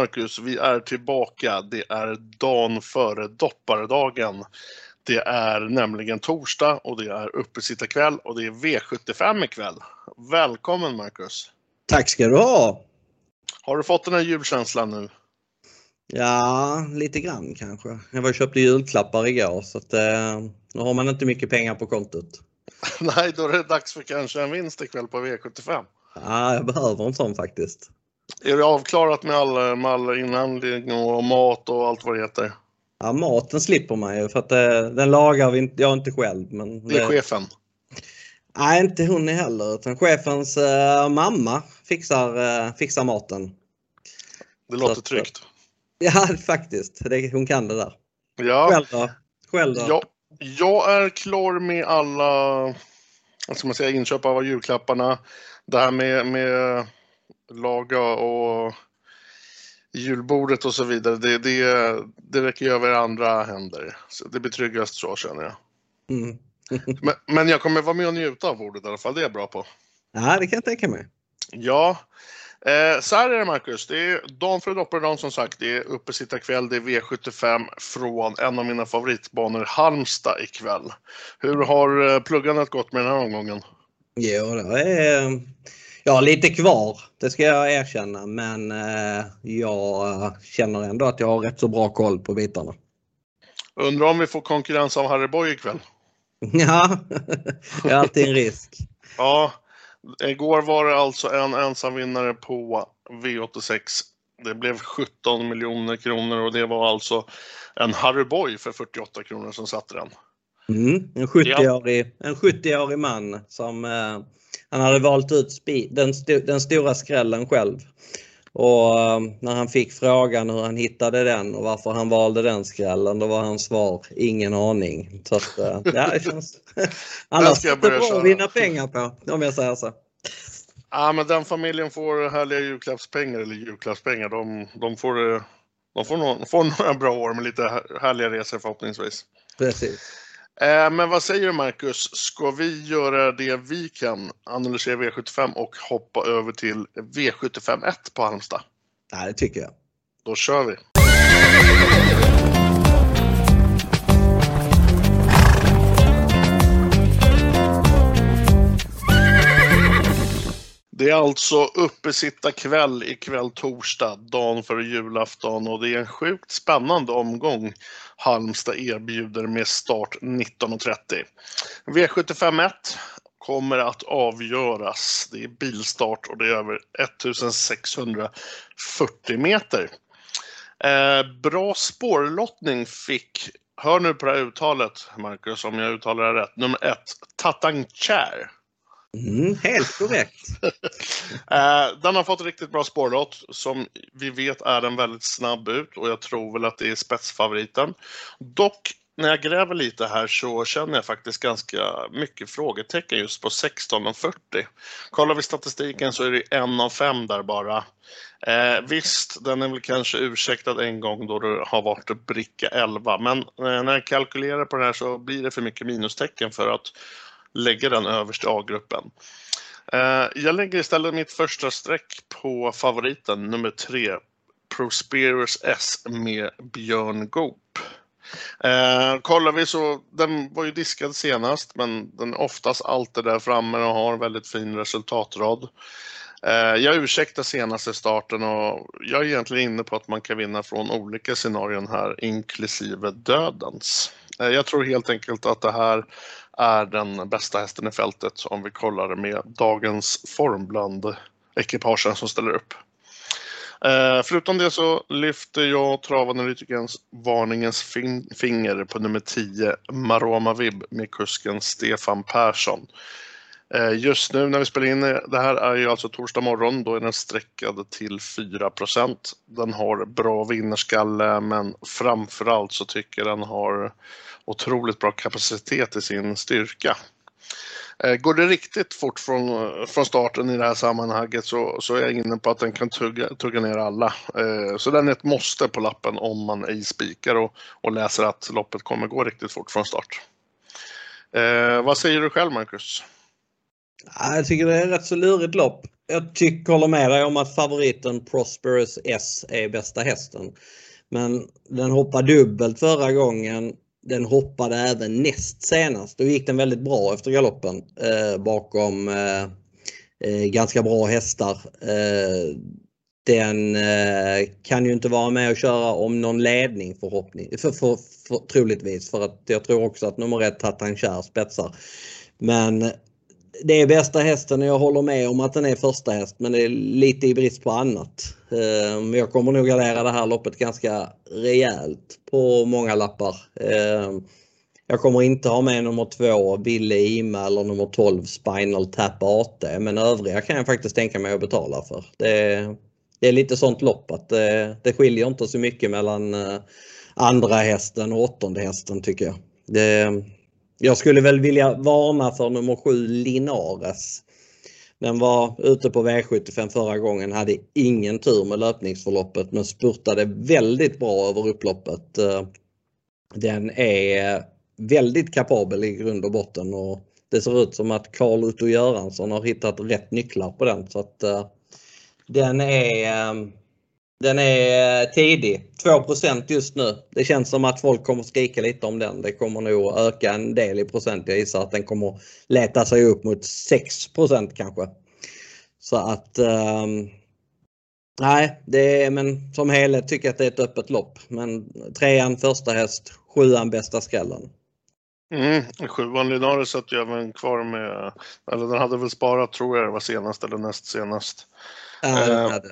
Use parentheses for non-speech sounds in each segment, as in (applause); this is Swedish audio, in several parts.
Marcus, vi är tillbaka. Det är dagen före dopparedagen. Det är nämligen torsdag och det är uppesittarkväll och det är V75 ikväll. Välkommen Marcus! Tack ska du ha! Har du fått den här julkänslan nu? Ja, lite grann kanske. Jag var och köpte julklappar igår så att eh, nu har man inte mycket pengar på kontot. (laughs) Nej, då är det dags för kanske en vinst ikväll på V75. Ja, jag behöver en sån faktiskt. Är det avklarat med all, med all inhandling och mat och allt vad det heter? Ja, maten slipper man ju för att eh, den lagar vi inte, jag inte själv. Men det är chefen? Nej, inte hon heller. Utan chefens eh, mamma fixar, eh, fixar maten. Det låter Så, tryggt. Ja, (laughs) faktiskt. Det, hon kan det där. Ja. Själv då? Själv då? Ja, jag är klar med alla vad ska man säga, inköp av julklapparna. Det här med, med laga och julbordet och så vidare, det, det, det räcker ju över andra händer. Så det blir tryggast så känner jag. Mm. (laughs) men, men jag kommer vara med och njuta av bordet i alla fall, det är jag bra på. Ja, det kan jag tänka mig. Ja, Eh, så här är det Marcus, det är dagen före dopparedagen som sagt. Det är uppesittarkväll, det är V75 från en av mina favoritbanor, Halmstad ikväll. Hur har eh, pluggandet gått med den här omgången? Jo, det är jag har lite kvar, det ska jag erkänna, men eh, jag känner ändå att jag har rätt så bra koll på bitarna. Undrar om vi får konkurrens av Harry Boy ikväll? (laughs) Ja, (laughs) det är alltid en risk. ja, igår var det alltså en ensam vinnare på V86. Det blev 17 miljoner kronor och det var alltså en Harry Boy för 48 kronor som satte den. Mm, en 70-årig 70 man som eh, han hade valt ut den, st den stora skrällen själv. Och um, när han fick frågan hur han hittade den och varför han valde den skrällen, då var hans svar ingen aning. Så att, uh, (laughs) ja, det känns... Annars är det bra att vinna pengar på, om jag säger så. Ja, men den familjen får härliga julklappspengar, eller julklappspengar. De, de får, eh, de får, några, får några bra år med lite härliga resor förhoppningsvis. Precis. Eh, men vad säger du Marcus, ska vi göra det vi kan, analysera V75 och hoppa över till V75 1 på Halmstad? Ja, det tycker jag. Då kör vi! Det är alltså uppesittarkväll ikväll torsdag, dagen före julafton och det är en sjukt spännande omgång Halmstad erbjuder med start 19.30. V751 kommer att avgöras. Det är bilstart och det är över 1640 meter. Eh, bra spårlottning fick, hör nu på det här uttalet Marcus om jag uttalar det rätt, nummer ett, Tatangchär. Mm, helt korrekt. (laughs) Eh, den har fått riktigt bra spårlott. Som vi vet är den väldigt snabb ut och jag tror väl att det är spetsfavoriten. Dock när jag gräver lite här så känner jag faktiskt ganska mycket frågetecken just på 16.40. Kollar vi statistiken så är det en av fem där bara. Eh, visst, den är väl kanske ursäktad en gång då det har varit bricka 11, men eh, när jag kalkylerar på det här så blir det för mycket minustecken för att lägga den överst i A-gruppen. Eh, jag lägger istället mitt första streck på favoriten nummer tre, Prosperous S med Björn Goop. Eh, kollar vi så, den var ju diskad senast men den är oftast alltid där framme och har väldigt fin resultatrad. Eh, jag ursäktar senaste starten och jag är egentligen inne på att man kan vinna från olika scenarion här inklusive dödens. Eh, jag tror helt enkelt att det här är den bästa hästen i fältet om vi kollar med dagens form bland ekipagen som ställer upp. Eh, förutom det så lyfter jag travanalytikerns varningens finger på nummer 10 Maroma Vib med kusken Stefan Persson. Eh, just nu när vi spelar in eh, det här är ju alltså torsdag morgon, då är den sträckad till 4% Den har bra vinnarskalle men framförallt så tycker jag den har otroligt bra kapacitet i sin styrka. Eh, går det riktigt fort från, från starten i det här sammanhanget så, så är jag inne på att den kan tugga, tugga ner alla. Eh, så den är ett måste på lappen om man ej spikar och, och läser att loppet kommer gå riktigt fort från start. Eh, vad säger du själv Marcus? Jag tycker det är ett rätt så lurigt lopp. jag tycker, håller med dig om att favoriten Prosperous S är bästa hästen. Men den hoppade dubbelt förra gången. Den hoppade även näst senast. Då gick den väldigt bra efter galoppen eh, bakom eh, eh, ganska bra hästar. Eh, den eh, kan ju inte vara med och köra om någon ledning förhoppning, för, för, för, troligtvis för att jag tror också att nummer ett Tatan Kär spetsar. Men det är bästa hästen och jag håller med om att den är första häst men det är lite i brist på annat. Men jag kommer nog gardera det här loppet ganska rejält på många lappar. Ehm, jag kommer inte ha med nummer två Ville Ima eller nummer 12 Spinal Tap AT men övriga kan jag faktiskt tänka mig att betala för. Det, det är lite sånt lopp att det, det skiljer inte så mycket mellan eh, andra hästen och åttonde hästen tycker jag. Det, jag skulle väl vilja varna för nummer 7 Linares. Den var ute på V75 förra gången, hade ingen tur med löpningsförloppet men spurtade väldigt bra över upploppet. Eh, den är väldigt kapabel i grund och botten och det ser ut som att Karl Otto Göransson har hittat rätt nycklar på den så att eh, den är eh, den är tidig. 2% just nu. Det känns som att folk kommer skrika lite om den. Det kommer nog öka en del i procent. Jag gissar att den kommer leta sig upp mot 6% kanske. Så att um, Nej, det är, men som helhet tycker jag att det är ett öppet lopp. Men trean första häst, sjuan bästa skrällen. Mm, sjuan Linares satt ju även kvar med, eller den hade väl sparat tror jag det var senast eller näst senast. Ja, den hade.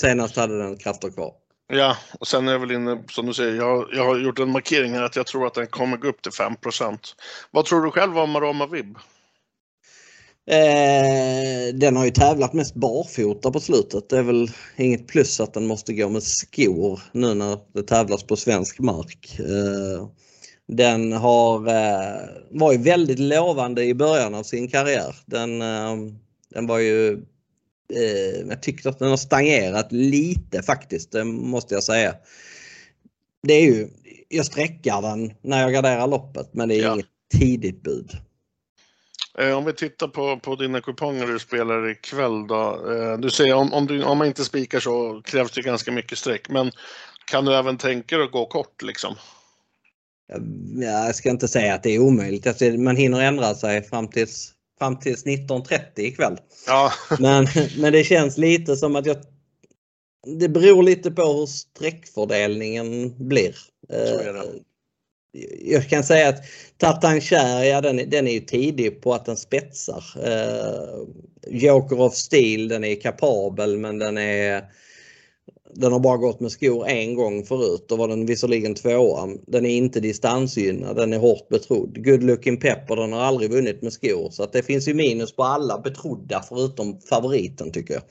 Senast hade den krafter kvar. Ja, och sen är jag väl inne, som du säger, jag, jag har gjort en markering här att jag tror att den kommer gå upp till 5% Vad tror du själv om Aroma Vib? Eh, den har ju tävlat mest barfota på slutet. Det är väl inget plus att den måste gå med skor nu när det tävlas på svensk mark. Eh, den har, eh, var ju väldigt lovande i början av sin karriär. Den, eh, den var ju eh, jag tycker att den har stagnerat lite faktiskt, det måste jag säga. Det är ju, jag sträckar den när jag garderar loppet men det är ja. inget tidigt bud. Eh, om vi tittar på, på dina kuponger du spelar ikväll då. Eh, du säger om, om, du, om man inte spikar så krävs det ganska mycket streck. Men kan du även tänka dig att gå kort liksom? Jag ska inte säga att det är omöjligt. Alltså, man hinner ändra sig fram tills fram tills 19.30 ikväll. Ja. (laughs) Men, men det känns lite som att jag det beror lite på hur sträckfördelningen blir. Eh, jag kan säga att Tartan Kär, ja, den, den är ju tidig på att den spetsar. Uh, Joker of Steel, den är kapabel men den är den har bara gått med skor en gång förut. Då var den visserligen tvåa. Den är inte distansgynnad. Den är hårt betrodd. Good Looking Pepper den har aldrig vunnit med skor. Så att det finns ju minus på alla betrodda förutom favoriten tycker jag.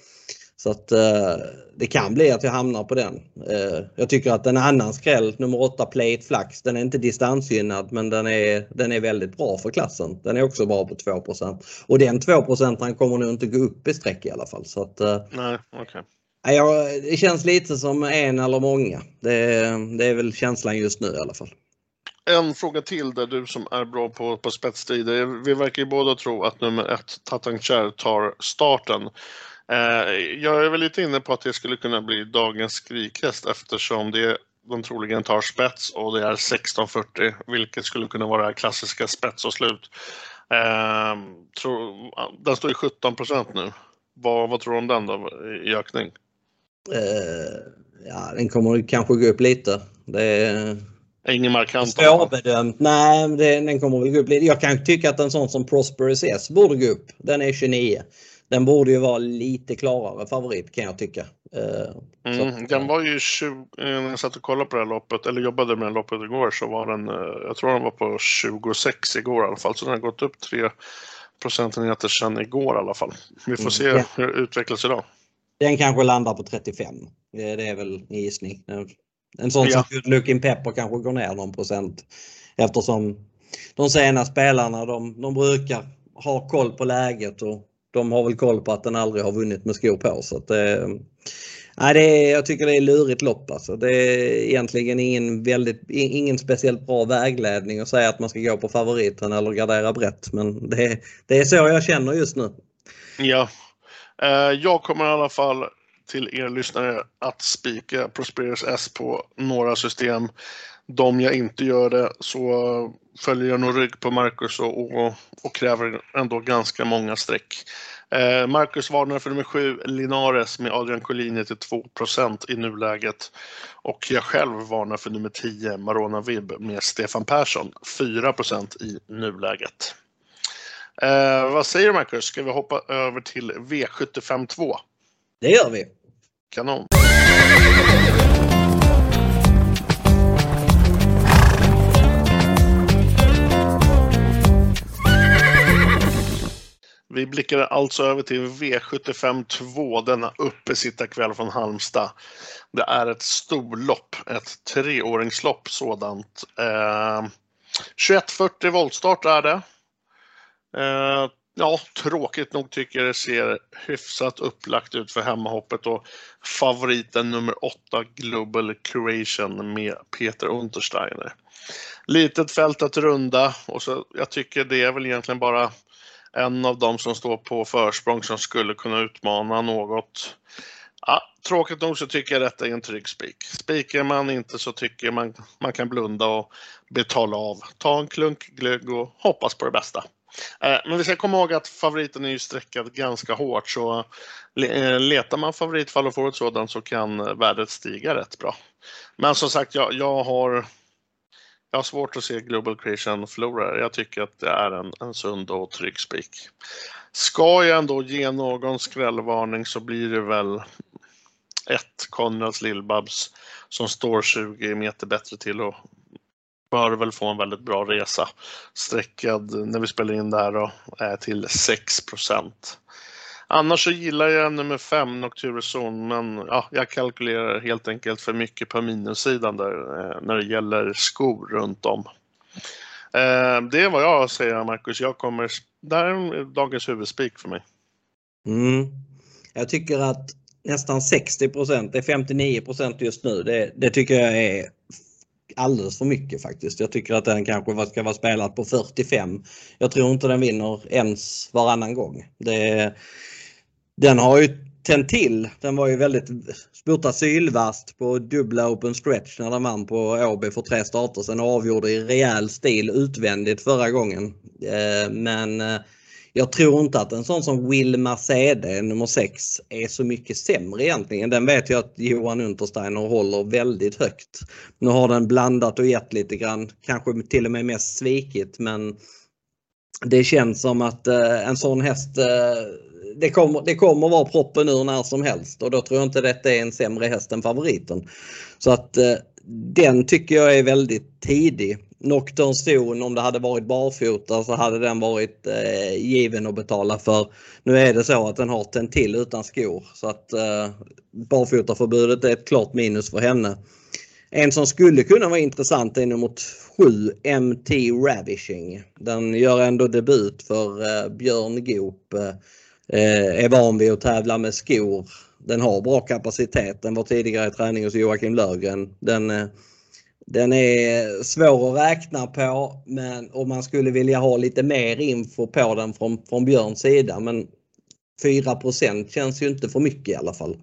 Så att eh, det kan bli att jag hamnar på den. Eh, jag tycker att en annan skräll, nummer 8 Plate Flax, den är inte distansgynnad men den är, den är väldigt bra för klassen. Den är också bra på 2% Och den 2 han kommer nog inte gå upp i streck i alla fall. Så att, eh, Nej, okay. Ja, det känns lite som en eller många. Det, det, är väl känslan just nu i alla fall. En fråga till där du som är bra på, på spetstider. Vi verkar ju båda tro att nummer ett, Tatang Cher, tar starten. Eh, jag är väl lite inne på att det skulle kunna bli dagens skrikhäst eftersom det de troligen tar spets och det är 16.40 vilket skulle kunna vara klassiska spets och slut. Eh, tro, den står i 17 procent nu. Vad, vad tror du om den då i ökning? Eh, ja, den kommer kanske gå upp lite. Det är Ingen markant? Svårbedömt. Nej, det, den kommer väl gå upp lite. Jag kan tycka att en sån som Prosperous S borde gå upp. Den är 29. Den borde ju vara lite klarare favorit kan jag tycka. Eh, mm, den var ju 20, eh, när jag satt och kollade på det här loppet, eller jobbade med det loppet igår, så var den, jag tror den var på 26 igår i alla fall. Så den har gått upp 3 procentenheter sedan igår i alla fall. Vi får mm, se hur det utvecklas idag. Den kanske landar på 35. Det är väl en gissning. En sån ja. som Looking Pepper kanske går ner någon procent. Eftersom de sena spelarna de, de brukar ha koll på läget och de har väl koll på att den aldrig har vunnit med skor på. Så att, eh, det är, jag tycker det är lurigt lopp alltså. Det är egentligen ingen, väldigt, ingen speciellt bra vägledning att säga att man ska gå på favoriten eller gardera brett. Men det, det är så jag känner just nu. Ja, Eh, jag kommer i alla fall till er lyssnare att spika Prosperous S på några system. De jag inte gör det så följer jag nog rygg på Marcus och, och, och kräver ändå ganska många streck. Eh, Marcus varnar för nummer 7, Linares med Adrian Collini till 2% i nuläget. Och jag själv varnar för nummer 10, Marona Vib med Stefan Persson, 4% i nuläget. Eh, vad säger du Marcus, ska vi hoppa över till V75 2? Det gör vi. Kanon. Vi blickar alltså över till V75 2, denna uppesittarkväll från Halmstad. Det är ett storlopp, ett treåringslopp sådant. Eh, 2140 voltstart är det. Eh, ja, tråkigt nog tycker jag det ser hyfsat upplagt ut för hemmahoppet och favoriten nummer 8 Global Creation med Peter Untersteiner. Litet fält att runda och så jag tycker det är väl egentligen bara en av dem som står på försprång som skulle kunna utmana något. Ja, tråkigt nog så tycker jag detta är en trygg spik. Spikar man inte så tycker jag man, man kan blunda och betala av. Ta en klunk glögg och hoppas på det bästa. Eh, men vi ska komma ihåg att favoriten är ju sträckad ganska hårt så eh, letar man favoritfall och får ett sådant så kan eh, värdet stiga rätt bra. Men som sagt, jag, jag har jag har svårt att se Global Creation förlora. Jag tycker att det är en, en sund och trygg spik. Ska jag ändå ge någon skrällvarning så blir det väl ett Konrads Lillbabs som står 20 meter bättre till och bör väl få en väldigt bra resa. Sträckad när vi spelar in det här då, är till 6. Annars så gillar jag nummer 5, Nocturozon, men ja, jag kalkylerar helt enkelt för mycket på minussidan där eh, när det gäller skor runt om. Eh, det är vad jag säger Marcus. Jag kommer, det här är dagens huvudspik för mig. Mm. Jag tycker att nästan 60 det är 59% just nu. Det, det, tycker jag är alldeles för mycket faktiskt. Jag tycker att den kanske ska vara spelad på 45. Jag tror inte den vinner ens varannan gång. Det, den har ju tänt till. Den var ju väldigt spurta sylvast på dubbla open stretch när den vann på Åby för tre starter. Sen avgjorde i rejäl stil utvändigt förra gången. Eh, men eh, jag tror inte att en sån som Will Mercede, nummer 6, är så mycket sämre egentligen. Den vet jag att Johan Untersteiner håller väldigt högt. Nu har den blandat och gett lite grann, kanske till och med mest svikit men det känns som att eh, en sån häst eh, det kommer, det kommer vara proppen ur när som helst och då tror jag inte detta är en sämre häst än favoriten. Så att eh, den tycker jag är väldigt tidig. Nocturne Zone om det hade varit barfota så hade den varit eh, given att betala för. Nu är det så att den har tänt till utan skor så att eh, barfotaförbudet är ett klart minus för henne. En som skulle kunna vara intressant är nummer 7 MT Ravishing. Den gör ändå debut för eh, Björn Goop. Eh, Eh, är van vid att tävla med skor. Den har bra kapacitet. Den var tidigare i träning hos Joakim Löfgren. Den, eh, den är svår att räkna på men om man skulle vilja ha lite mer info på den från, från Björns sida. Men 4% känns ju inte för mycket i alla fall.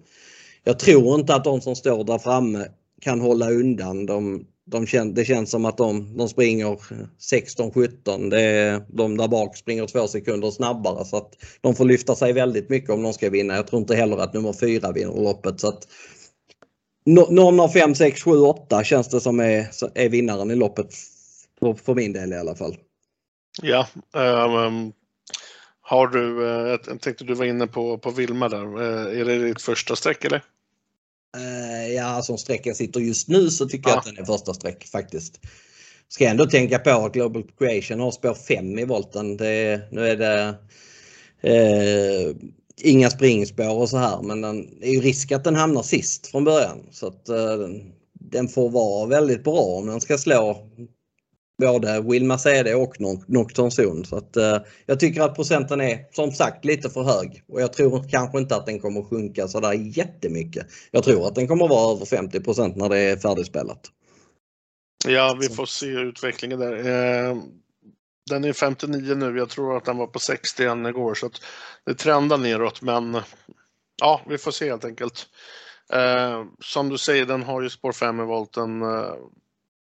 Jag tror inte att de som står där framme kan hålla undan de de kän, det känns som att de, de springer 16-17. De där bak springer två sekunder snabbare så att de får lyfta sig väldigt mycket om de ska vinna. Jag tror inte heller att nummer fyra vinner loppet. Så att, någon av 5, 6, 7, 8 känns det som är, är vinnaren i loppet. För, för min del i alla fall. Ja. Um, har du, eh, jag tänkte du var inne på, på Vilma där. Eh, är det ditt första streck eller? Eh, ja, som sträckan sitter just nu så tycker ja. jag att den är första streck faktiskt. Ska ändå tänka på att Global Creation har spår 5 i volten. Det, nu är det eh, inga springspår och så här men det är ju risk att den hamnar sist från början. Så att eh, den får vara väldigt bra om den ska slå både Wilma CD och Nocturne Zone. Så att, eh, jag tycker att procenten är som sagt lite för hög och jag tror kanske inte att den kommer sjunka sådär jättemycket. Jag tror att den kommer vara över 50% när det är färdigspelat. Ja, vi får se utvecklingen där. Eh, Den är 59 nu. Jag tror att den var på 61 igår så att det trendar neråt men ja, vi får se helt enkelt. Eh, som du säger, den har ju spår 5 i volten.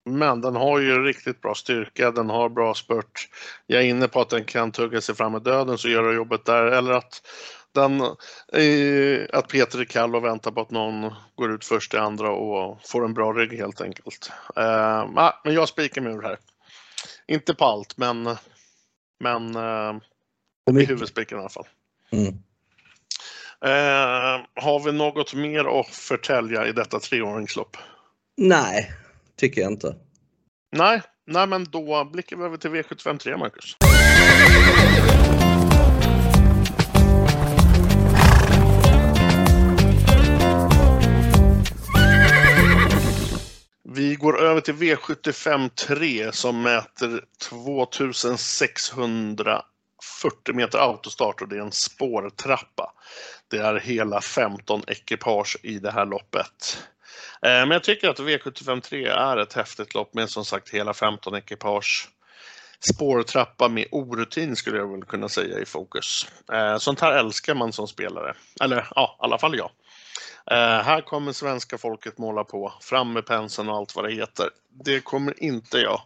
Men den har ju riktigt bra styrka, den har bra spurt. Jag är inne på att den kan tugga sig fram med döden så gör jobbet där. Eller att, den, eh, att Peter är kall och väntar på att någon går ut först i andra och får en bra rygg helt enkelt. Eh, men jag spikar mig ur här. Inte på allt, men, men eh, i huvudspiken i alla fall. Mm. Eh, har vi något mer att förtälja i detta treåringslopp? Nej, tycker jag inte. Nej, nej men då blickar vi över till V753, Marcus. Vi går över till V75 3 som mäter 2640 meter autostart och det är en spårtrappa. Det är hela 15 ekipage i det här loppet. Eh, men jag tycker att V753 är ett häftigt lopp med som sagt hela 15 ekipage. Spårtrappa med orutin skulle jag väl kunna säga i fokus. Eh, sånt här älskar man som spelare. Eller ja, i alla fall jag. Eh, här kommer svenska folket måla på, fram med penseln och allt vad det heter. Det kommer inte jag.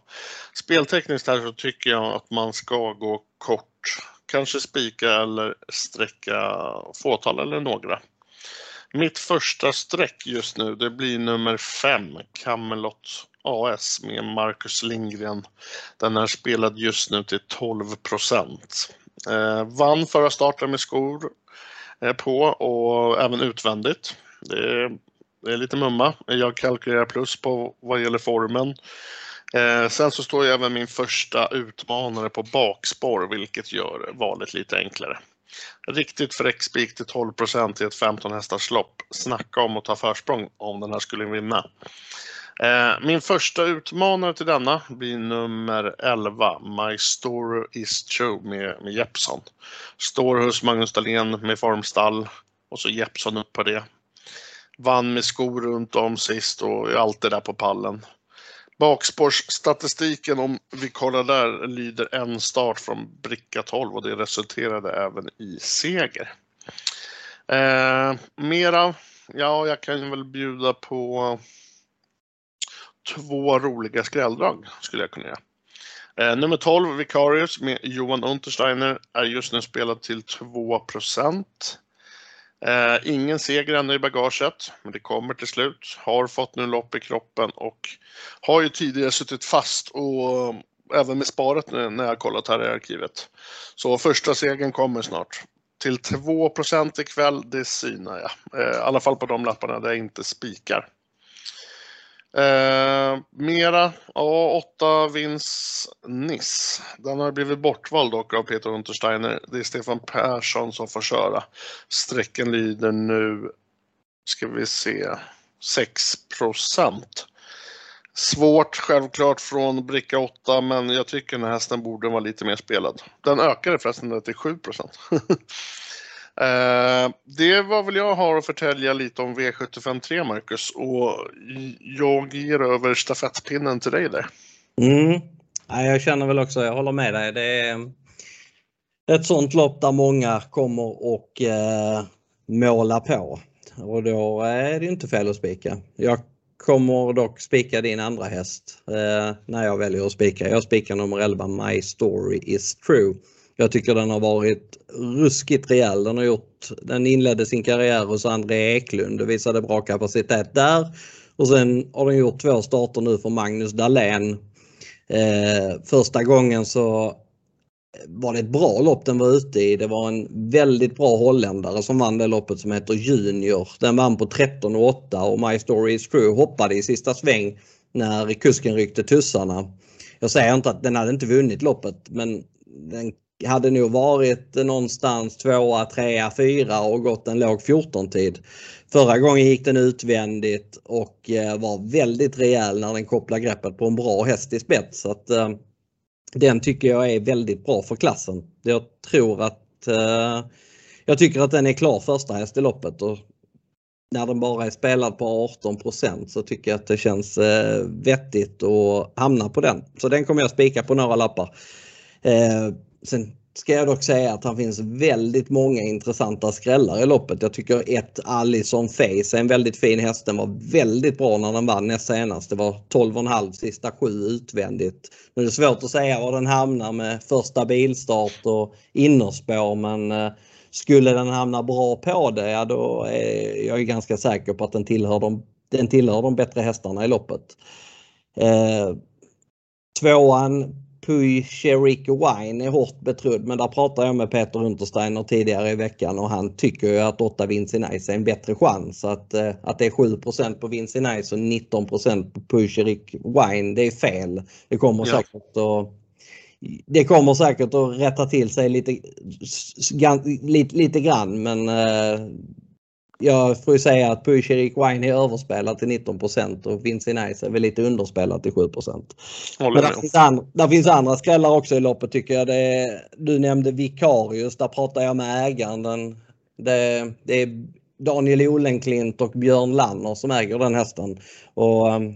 Speltekniskt här så tycker jag att man ska gå kort. Kanske spika eller sträcka fåtal eller några. Mitt första streck just nu det blir nummer 5, Camelot AS med Marcus Lindgren. Den är spelad just nu till 12 procent. Eh, vann förra starten med skor eh, på och även utvändigt. Det är, det är lite mumma. Jag kalkylerar plus på vad gäller formen. Eh, sen så står jag även min första utmanare på bakspår vilket gör valet lite enklare. Riktigt fräck spik till 12 procent i ett 15 hästars lopp. Snacka om att ta försprång om den här skulle vinna. Eh, min första utmanare till denna blir nummer 11, My Story Is True med, med Jeppson. Står hos Magnus Dahlén med formstall och så Jeppson upp på det. Vann med skor runt om sist och är alltid där på pallen. Bakspårsstatistiken om vi kollar där lyder en start från bricka 12 och det resulterade även i seger. Eh, mera, ja jag kan väl bjuda på två roliga skrälldrag skulle jag kunna göra. Eh, nummer 12, Vicarius med Johan Untersteiner, är just nu spelad till 2 procent. Eh, ingen seger ännu i bagaget, men det kommer till slut. Har fått nu lopp i kroppen och har ju tidigare suttit fast och eh, även med sparet när jag kollat här i arkivet. Så första segern kommer snart. Till 2 ikväll, det synar jag. Eh, I alla fall på de lapparna där jag inte spikar. Eh, mera, ja, åtta vins Niss. Den har blivit bortvald dock av Peter Untersteiner. Det är Stefan Persson som får köra. Sträcken lyder nu, ska vi se, 6 procent. Svårt självklart från bricka 8 men jag tycker den här hästen borde vara lite mer spelad. Den ökade förresten till 7 procent. (laughs) Eh, det var väl jag har att förtälja lite om V753 Marcus och jag ger över stafettpinnen till dig där. Mm. Ja, jag känner väl också, jag håller med dig. Det är mm, ett sånt lopp där många kommer och eh, måla på och då är det inte fel att spika. Jag kommer dock spika din andra häst eh, när jag väljer att spika. Jag spikar nummer 11 My Story Is True. Jag tycker den har varit ruskigt rejäl. Den, har gjort, den inledde sin karriär hos André Eklund och visade bra kapacitet där. Och sen har den gjort två starter nu för Magnus Dahlén. Eh, första gången så var det ett bra lopp den var ute i. Det var en väldigt bra holländare som vann det loppet som heter Junior. Den vann på 13,8 och My Story Is True hoppade i sista sväng när kusken ryckte tussarna. Jag säger inte att den hade inte vunnit loppet men den hade nog varit någonstans tvåa, trea, fyra och gått en låg 14-tid. Förra gången gick den utvändigt och eh, var väldigt rejäl när den kopplade greppet på en bra häst i spets. Så att, eh, den tycker jag är väldigt bra för klassen. Jag tror att eh, jag tycker att den är klar första häst i loppet och när den bara är spelad på 18% så tycker jag att det känns eh, vettigt att hamna på den. Så den kommer jag spika på några lappar. Eh, sen ska jag dock säga att han finns väldigt många intressanta skrällar i loppet. Jag tycker ett Allison Face är en väldigt fin häst. Den var väldigt bra när den vann näst senast. Det var 12,5 sista sju utvändigt. Nu är det svårt att säga var den hamnar med första bilstart och innerspår men eh, skulle den hamna bra på det, ja då är jag ganska säker på att den tillhör de, den tillhör de bättre hästarna i loppet. Eh, tvåan Puy Sherik Wine är hårt betrodd men där pratade jag med Peter Untersteiner tidigare i veckan och han tycker ju att 8 Vinci Nice är en bättre chans. Att, eh, att det är 7% på Vinci Nice och 19% på Puy Sherik Wine det är fel. Det kommer ja. säkert att det kommer säkert att rätta till sig lite, lite, lite grann men eh, jag får ju säga att Pucherik Wine är överspelad till 19% och Vinci Nice är väl lite underspelad till 7 Men där finns, andra, där finns andra skrällar också i loppet tycker jag. Det, du nämnde Vicarius, där pratar jag med ägaren. Den, det, det är Daniel Olenklint och Björn Lanner som äger den hästen. Och, um,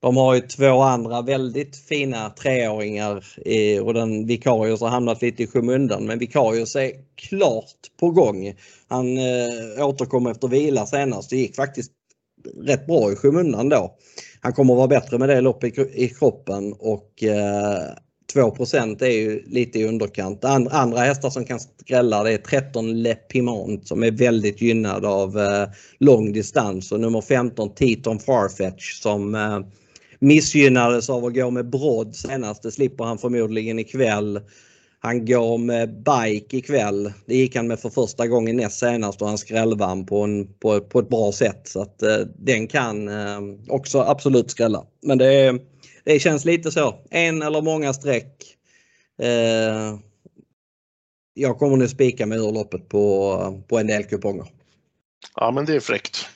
de har ju två andra väldigt fina treåringar i, och den Vikarius har hamnat lite i skymundan men Vikarius är klart på gång. Han eh, återkom efter vila senast och gick faktiskt rätt bra i skymundan då. Han kommer att vara bättre med det loppet i, i kroppen och eh, 2 är ju lite i underkant. And, andra hästar som kan skrälla det är 13 Le Piment som är väldigt gynnad av eh, lång distans och nummer 15 Titon Farfetch som eh, missgynnades av att gå med brodd senast. Det slipper han förmodligen ikväll. Han går med bike ikväll. Det gick han med för första gången näst senast och han skrällvann på, en, på, på ett bra sätt. Så att eh, den kan eh, också absolut skrälla. Men det, det känns lite så. En eller många streck. Eh, jag kommer nu spika mig ur loppet på, på en del kuponger. Ja men det är fräckt.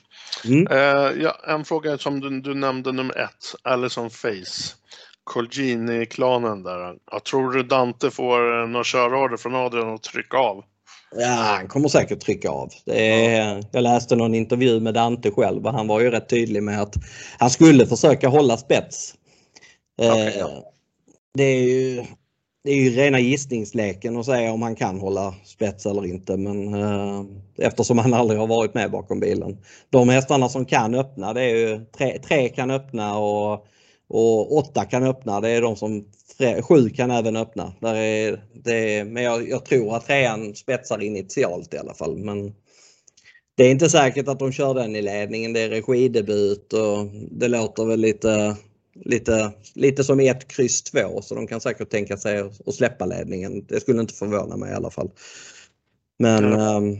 Mm. Uh, ja, en fråga som du, du, nämnde nummer ett, Allison Face. Colgini-klanen där. Jag tror du Dante får några körorder från Adrian att trycka av? Ja, han kommer säkert trycka av. Är, jag läste någon intervju med Dante själv och han var ju rätt tydlig med att han skulle försöka hålla spets. Okay, ja. Eh, det är ju det är ju rena gissningsleken att säga om han kan hålla spets eller inte men eh, eftersom han aldrig har varit med bakom bilen. De hästarna som kan öppna det är ju tre, tre kan öppna och, och åtta kan öppna. Det är de som sju kan även öppna. Där är, det är, men jag, jag tror att trean spetsar initialt i alla fall. Men det är inte säkert att de kör den i ledningen. Det är regidebut och det låter väl lite lite, lite som ett kryss 2 så de kan säkert tänka sig att släppa ledningen. Det skulle inte förvåna mig i alla fall. Men mm.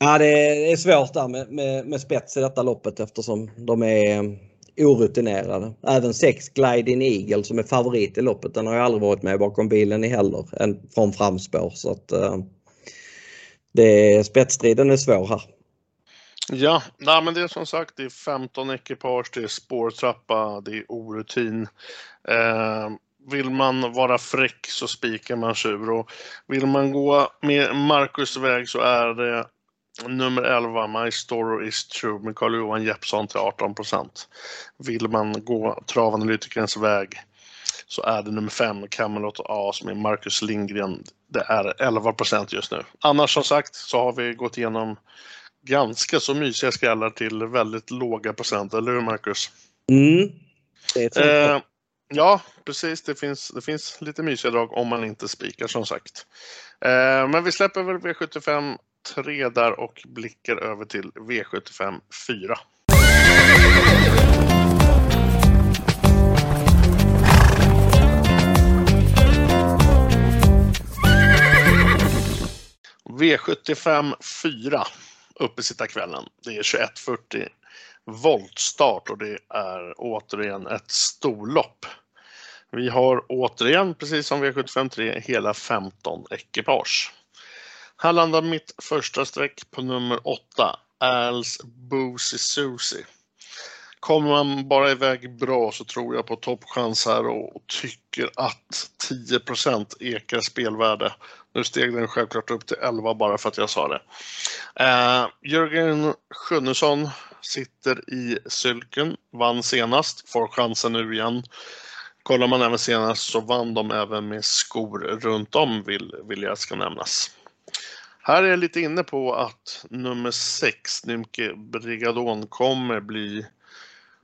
ja, det är svårt där med, med, med spets i detta loppet eftersom de är orutinerade. Även 6 Gliding Eagle som är favorit i loppet, den har ju aldrig varit med bakom bilen i heller än från framspår. Så att, uh, det, spetsstriden är svår här. Ja, nej, men det är som sagt det är 15 ekipage, det är spårtrappa, det är orutin. Eh, vill man vara fräck så spikar man tjur och vill man gå med Marcus väg så är det nummer 11, My Story Is True med Carl-Johan Jeppsson till 18% Vill man gå travanalytikerns väg så är det nummer 5, Camelot A som är Marcus Lindgren. Det är 11% just nu. Annars som sagt så har vi gått igenom ganska så mysiga skrällar till väldigt låga procent, eller hur Marcus? Mm. Eh, ja, precis. Det finns, det finns lite mysiga drag om man inte spikar som sagt. Eh, men vi släpper väl V75 3 där och blickar över till V75 4. V75 4 uppesittarkvällen. Det är 21.40 voltstart och det är återigen ett storlopp. Vi har återigen, precis som V753, hela 15 ekipage. Här landar mitt första streck på nummer 8, Als Boozy Susie. Kommer man bara iväg bra så tror jag på toppchans här och tycker att 10% ekar spelvärde. Nu steg den självklart upp till 11 bara för att jag sa det. Eh, Jörgen Sjunnesson sitter i sylken, vann senast, får chansen nu igen. Kollar man även senast så vann de även med skor runt om vill, vill jag ska nämnas. Här är jag lite inne på att nummer 6, Nymke Brigadon, kommer bli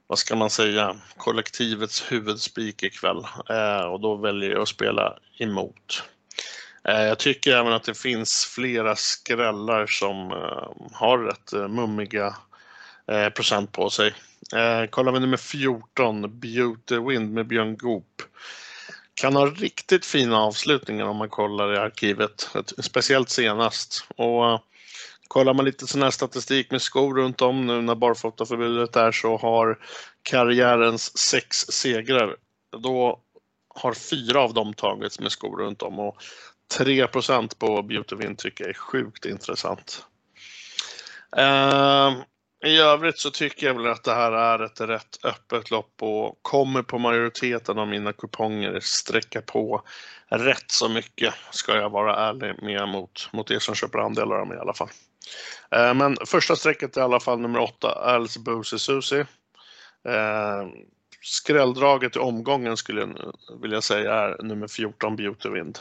vad ska man säga, kollektivets huvudspik ikväll eh, och då väljer jag att spela emot. Eh, jag tycker även att det finns flera skrällar som eh, har rätt eh, mummiga procent på sig. Kollar vi nummer 14, Beauty Wind med Björn Goop. Kan ha riktigt fina avslutningar om man kollar i arkivet, speciellt senast. Och kollar man lite sån här statistik med skor runt om nu när barfotaförbudet är så har karriärens sex segrar, då har fyra av dem tagits med skor runt om och 3% på Beauty Wind tycker jag är sjukt intressant. Uh, i övrigt så tycker jag väl att det här är ett rätt öppet lopp och kommer på majoriteten av mina kuponger sträcka på rätt så mycket ska jag vara ärlig med mot, mot er som köper andelar av mig i alla fall. Eh, men första strecket är i alla fall nummer 8, Alice, Boosie Susie. Eh, skrälldraget i omgången skulle jag vilja säga är nummer 14 Beauty Wind.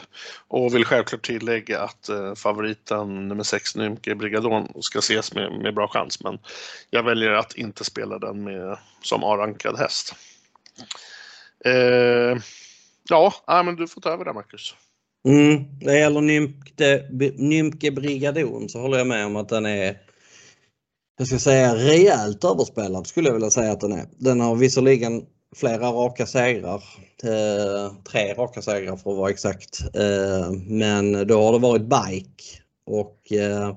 Och vill självklart tillägga att eh, favoriten nummer 6 Nymke Brigadon ska ses med, med bra chans men jag väljer att inte spela den med, som A-rankad häst. Eh, ja, men du får ta över där Marcus. Mm, det gäller Nymke, Nymke Brigadon så håller jag med om att den är jag ska säga rejält överspelad skulle jag vilja säga att den är. Den har visserligen flera raka segrar. Eh, tre raka segrar för att vara exakt. Eh, men då har det varit bike och eh,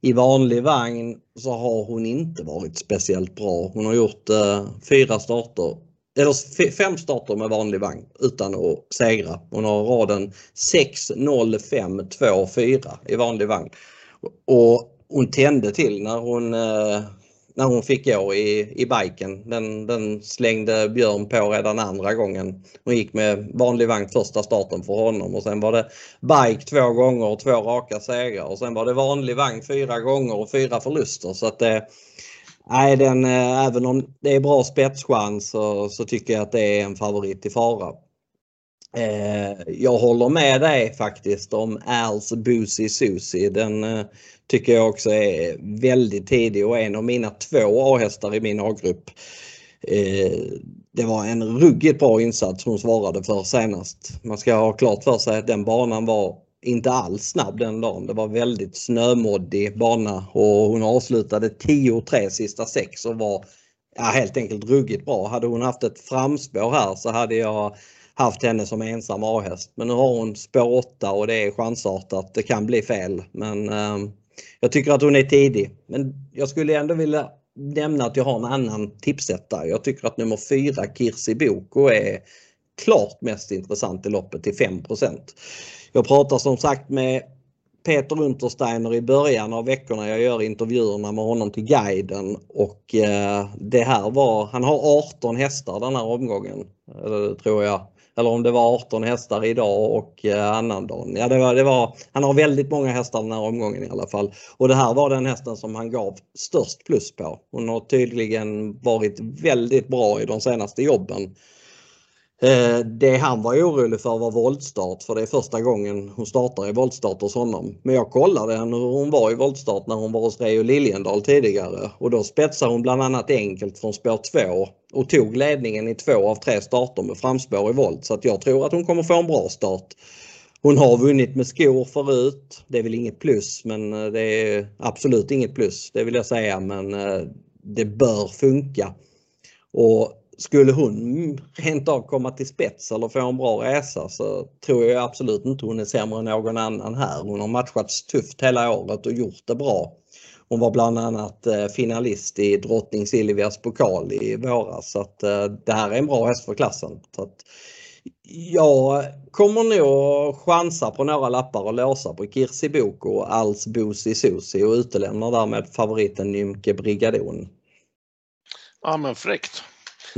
i vanlig vagn så har hon inte varit speciellt bra. Hon har gjort eh, fyra starter, eller fem starter med vanlig vagn utan att segra. Hon har raden 6, 0, 5, 2, 4 i vanlig vagn. Och hon tände till när hon, eh, när hon fick gå i, i biken. Den, den slängde Björn på redan andra gången. Hon gick med vanlig vagn första starten för honom och sen var det bike två gånger och två raka segrar och sen var det vanlig vagn fyra gånger och fyra förluster. Så att det, Nej, den, eh, även om det är bra spetschans så, så tycker jag att det är en favorit i fara. Eh, jag håller med dig faktiskt om Als Boozy Susie. Den eh, tycker jag också är väldigt tidig och en av mina två A-hästar i min A-grupp. Eh, det var en ruggigt bra insats hon svarade för senast. Man ska ha klart för sig att den banan var inte alls snabb den dagen. Det var väldigt snömoddig bana och hon avslutade 10-3 sista sex och var ja, helt enkelt ruggigt bra. Hade hon haft ett framspår här så hade jag haft henne som ensam A-häst. Men nu har hon spår 8 och det är chansartat. Det kan bli fel men eh, jag tycker att hon är tidig. Men jag skulle ändå vilja nämna att jag har en annan tipsetta. Jag tycker att nummer 4 Kirsi Boko är klart mest intressant i loppet till 5 jag pratar som sagt med Peter Untersteiner i början av veckorna. Jag gör intervjuerna med honom till guiden och eh, det här var, han har 18 hästar den här omgången. Tror jag eller om det var 18 hästar idag och eh, annandagen. Ja, det var, det var, han har väldigt många hästar den här omgången i alla fall. Och det här var den hästen som han gav störst plus på. Hon har tydligen varit väldigt bra i de senaste jobben. Eh, det han var orolig för var voltstart för det är första gången hon startar i voltstart hos honom. Men jag kollade hur hon var i voltstart när hon var hos Reijo Liljendal tidigare och då spetsade hon bland annat enkelt från spår 2 och tog ledningen i två av tre starter med framspår i volt så att jag tror att hon kommer få en bra start. Hon har vunnit med skor förut. Det är väl inget plus men eh, det är absolut inget plus det vill jag säga men eh, det bör funka. Och skulle hon rent av komma till spets eller få en bra resa så tror jag absolut inte hon är sämre än någon annan här. Hon har matchats tufft hela året och gjort det bra. Hon var bland annat eh, finalist i drottning Silvias pokal i våras så att eh, det här är en bra häst för klassen. Så att jag kommer nog chansa på några lappar och låsa på Kirsi Boko och Als Bosi Susi och utelämnar därmed favoriten Nymke Brigadon. Ja men fräckt.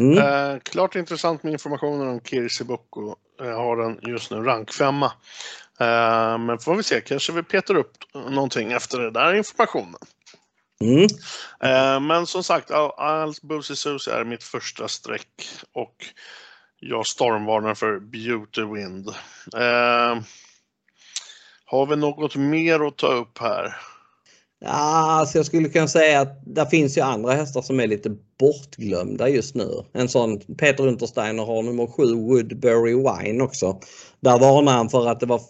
Mm. Eh, klart intressant med informationen om Kirsi Boko. Jag har den just nu rank 5. Eh, men får vi se, kanske vi petar upp någonting efter den där informationen. Mm. Eh, men som sagt, Als Boosie Susie är mitt första streck och Jag stormvarnar för Beauty Wind. Eh, har vi något mer att ta upp här? Ja, alltså jag skulle kunna säga att det finns ju andra hästar som är lite bortglömda just nu. En sån Peter Untersteiner har nummer 7 Woodbury Wine också. Där varnar han för att det var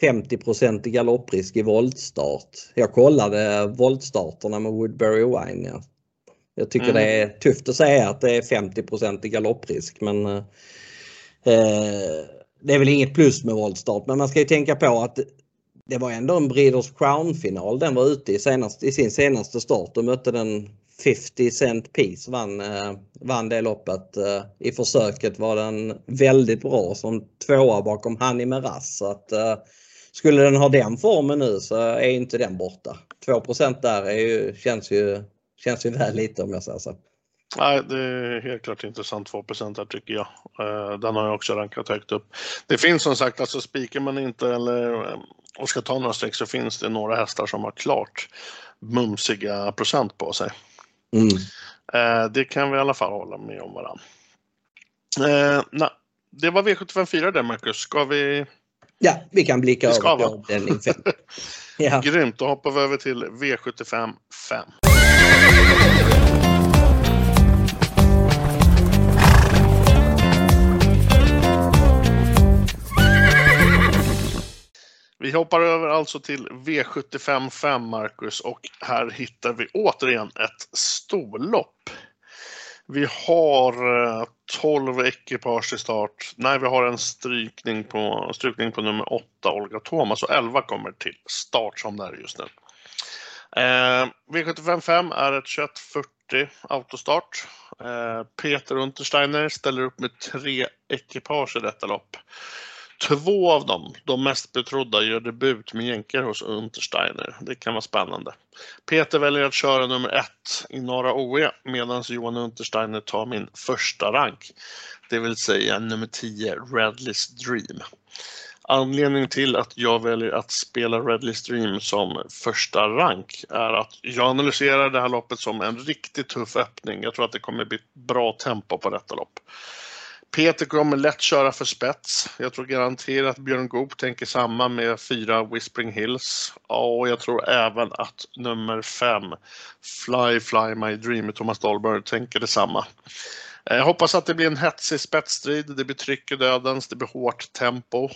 50 i galopprisk i voltstart. Jag kollade voltstarterna med Woodbury Wine. Ja. Jag tycker mm. det är tufft att säga att det är 50% i galopprisk men eh, det är väl inget plus med voltstart men man ska ju tänka på att det var ändå en Breeders Crown-final den var ute i, senast, i sin senaste start och mötte den 50 Cent Piece vann, eh, vann det loppet. Eh, I försöket var den väldigt bra som tvåa bakom Hanni Meraz. Så att, eh, skulle den ha den formen nu så är inte den borta. 2% där är ju, känns, ju, känns ju väl lite om jag säger så. Nej, det är helt klart intressant 2% här tycker jag. Den har jag också rankat högt upp. Det finns som sagt, alltså spikar man inte eller och ska ta några streck så finns det några hästar som har klart mumsiga procent på sig. Mm. Eh, det kan vi i alla fall hålla med om varandra. Eh, det var V754 där Marcus. Ska vi? Ja, vi kan blicka över på avdelning 5. (laughs) ja. Grymt, då hoppar vi över till V75 5. Vi hoppar över alltså till V75 5 Marcus och här hittar vi återigen ett storlopp. Vi har eh, 12 ekipage i start. Nej, vi har en strykning på, strykning på nummer 8, Olga Thomas och 11 kommer till start som det är just nu. Eh, V75 5 är ett 2140 autostart. Eh, Peter Untersteiner ställer upp med tre ekipage i detta lopp. Två av dem, de mest betrodda, gör debut med jänker hos Untersteiner. Det kan vara spännande. Peter väljer att köra nummer ett i Norra OE medan Johan Untersteiner tar min första rank. Det vill säga nummer 10, Redleys Dream. Anledningen till att jag väljer att spela Redley Dream som första rank är att jag analyserar det här loppet som en riktigt tuff öppning. Jag tror att det kommer bli bra tempo på detta lopp. Peter kommer lätt köra för spets. Jag tror garanterat Björn Goop tänker samma med fyra Whispering Hills. och jag tror även att nummer fem Fly Fly My Dream med Thomas Dahlberg tänker detsamma. Eh, jag hoppas att det blir en hetsig spetsstrid. Det blir tryck i dödens, det blir hårt tempo.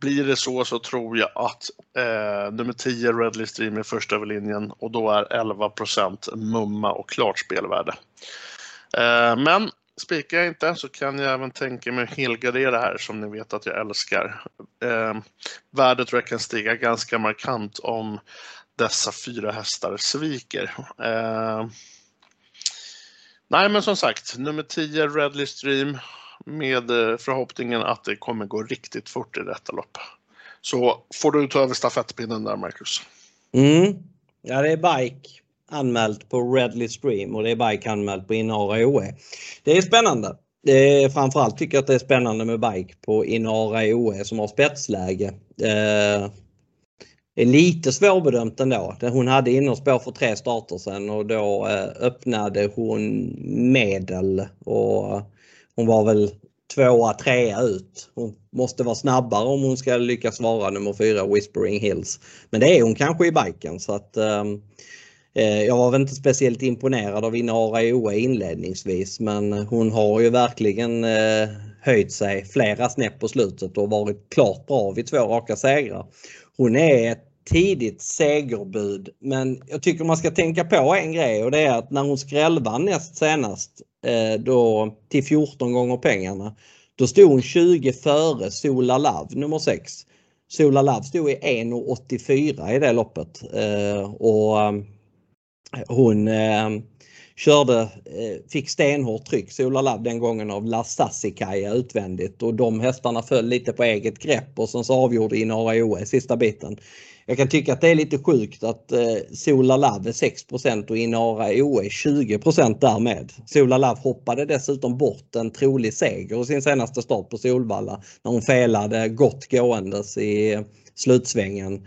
Blir det så så tror jag att eh, nummer 10 Redley Stream är först över linjen och då är 11% mumma och klart spelvärde. Eh, men Spikar jag inte så kan jag även tänka mig helgardera här som ni vet att jag älskar. Eh, värdet tror jag kan stiga ganska markant om dessa fyra hästar sviker. Eh, nej men som sagt, nummer 10 Redley Stream med eh, förhoppningen att det kommer gå riktigt fort i detta lopp. Så får du ta över stafettpinnen där Marcus. Mm. Ja det är bike anmält på Redley Stream och det är bike anmält på Inara OE. Det är spännande. Det är, framförallt tycker jag att det är spännande med bike på Inara OE som har spetsläge. Eh, är lite svårbedömt ändå. Hon hade innerspår för tre starter sen och då eh, öppnade hon medel och eh, hon var väl tvåa, trea ut. Hon måste vara snabbare om hon ska lyckas vara nummer fyra Whispering Hills. Men det är hon kanske i biken så att Eh, Eh, jag var väl inte speciellt imponerad av Inara OE inledningsvis men hon har ju verkligen eh, höjt sig flera snäpp på slutet och varit klart bra vid två raka segrar. Hon är ett tidigt segerbud men jag tycker man ska tänka på en grej och det är att när hon skrällvann näst senast eh, då till 14 gånger pengarna då stod hon 20 före Sola Love nummer 6. Sola Love stod i 1,84 i det loppet och ehm, hon eh, körde, eh, fick stenhårt tryck, Sola Lab den gången av Lastasikaja utvändigt och de hästarna föll lite på eget grepp och sen så avgjorde Inara OE sista biten. Jag kan tycka att det är lite sjukt att eh, Sola Lab är 6 och Inara OE 20% därmed. Sola Lab hoppade dessutom bort en trolig seger i sin senaste start på Solvalla när hon felade gott gåendes i eh, slutsvängen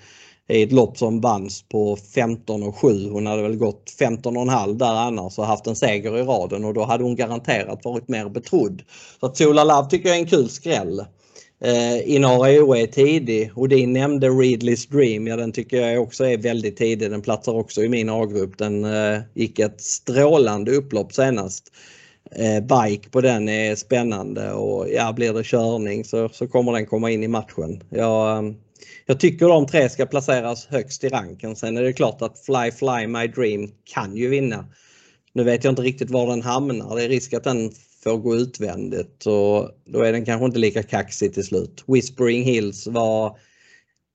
i ett lopp som vanns på 15 och 7. Hon hade väl gått 15,5 där annars och haft en seger i raden och då hade hon garanterat varit mer betrodd. Så att Sola Love tycker jag är en kul skräll. Eh, Inara OE är tidig. och din nämnde Readley's Dream. Ja, den tycker jag också är väldigt tidig. Den platsar också i min A-grupp. Den eh, gick ett strålande upplopp senast. Eh, bike på den är spännande och ja, blir det körning så, så kommer den komma in i matchen. Jag, eh, jag tycker de tre ska placeras högst i ranken. Sen är det klart att Fly Fly My Dream kan ju vinna. Nu vet jag inte riktigt var den hamnar. Det är risk att den får gå utvändigt och då är den kanske inte lika kaxig till slut. Whispering Hills var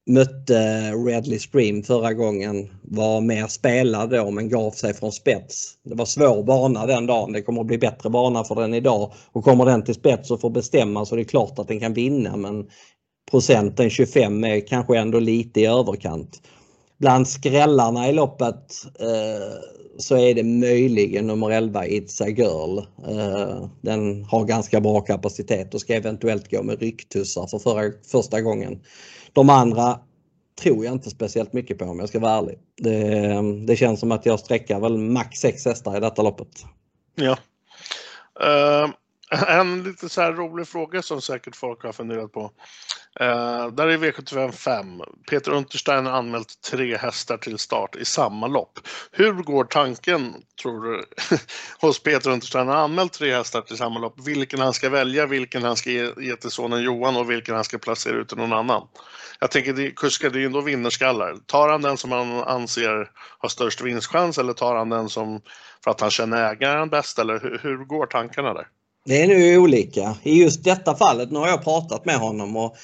mötte Redley Stream förra gången var mer spelad då men gav sig från spets. Det var svår bana den dagen. Det kommer att bli bättre bana för den idag. Och kommer den till spets och får bestämma så är det klart att den kan vinna men procenten 25 är kanske ändå lite i överkant. Bland skrällarna i loppet eh, så är det möjligen nummer 11 It's a Girl. Eh, den har ganska bra kapacitet och ska eventuellt gå med rycktussar för förra, första gången. De andra tror jag inte speciellt mycket på om jag ska vara ärlig. Det, det känns som att jag sträcker väl max 6 hästar i detta loppet. Ja. Uh, (laughs) en lite så här rolig fråga som säkert folk har funderat på. Eh, där är V75 5. Peter Unterstein har anmält tre hästar till start i samma lopp. Hur går tanken, tror du, (laughs) hos Peter Unterstein, Han har anmält tre hästar till samma lopp. Vilken han ska välja, vilken han ska ge, ge till sonen Johan och vilken han ska placera ut till någon annan. Jag tänker, det, kuskar, det är ju ändå vinnarskallar. Tar han den som han anser har störst vinstchans eller tar han den som för att han känner ägaren bäst eller hur, hur går tankarna där? Det är nu olika. I just detta fallet, nu har jag pratat med honom och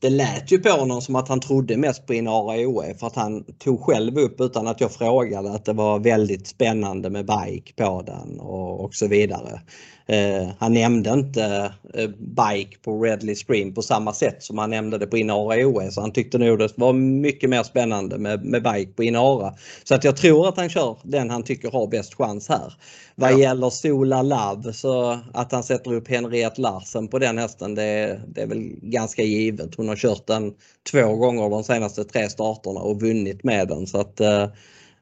det lät ju på honom som att han trodde mest på Inara OE för att han tog själv upp utan att jag frågade att det var väldigt spännande med bike på den och, och så vidare. Eh, han nämnde inte eh, bike på Redley Stream på samma sätt som han nämnde det på Inara OS. Han tyckte nog det var mycket mer spännande med, med bike på Inara. Så att jag tror att han kör den han tycker har bäst chans här. Vad ja. gäller Sola Love så att han sätter upp Henriette Larsen på den hästen det, det, är väl ganska givet. Hon har kört den två gånger de senaste tre starterna och vunnit med den. Så att eh,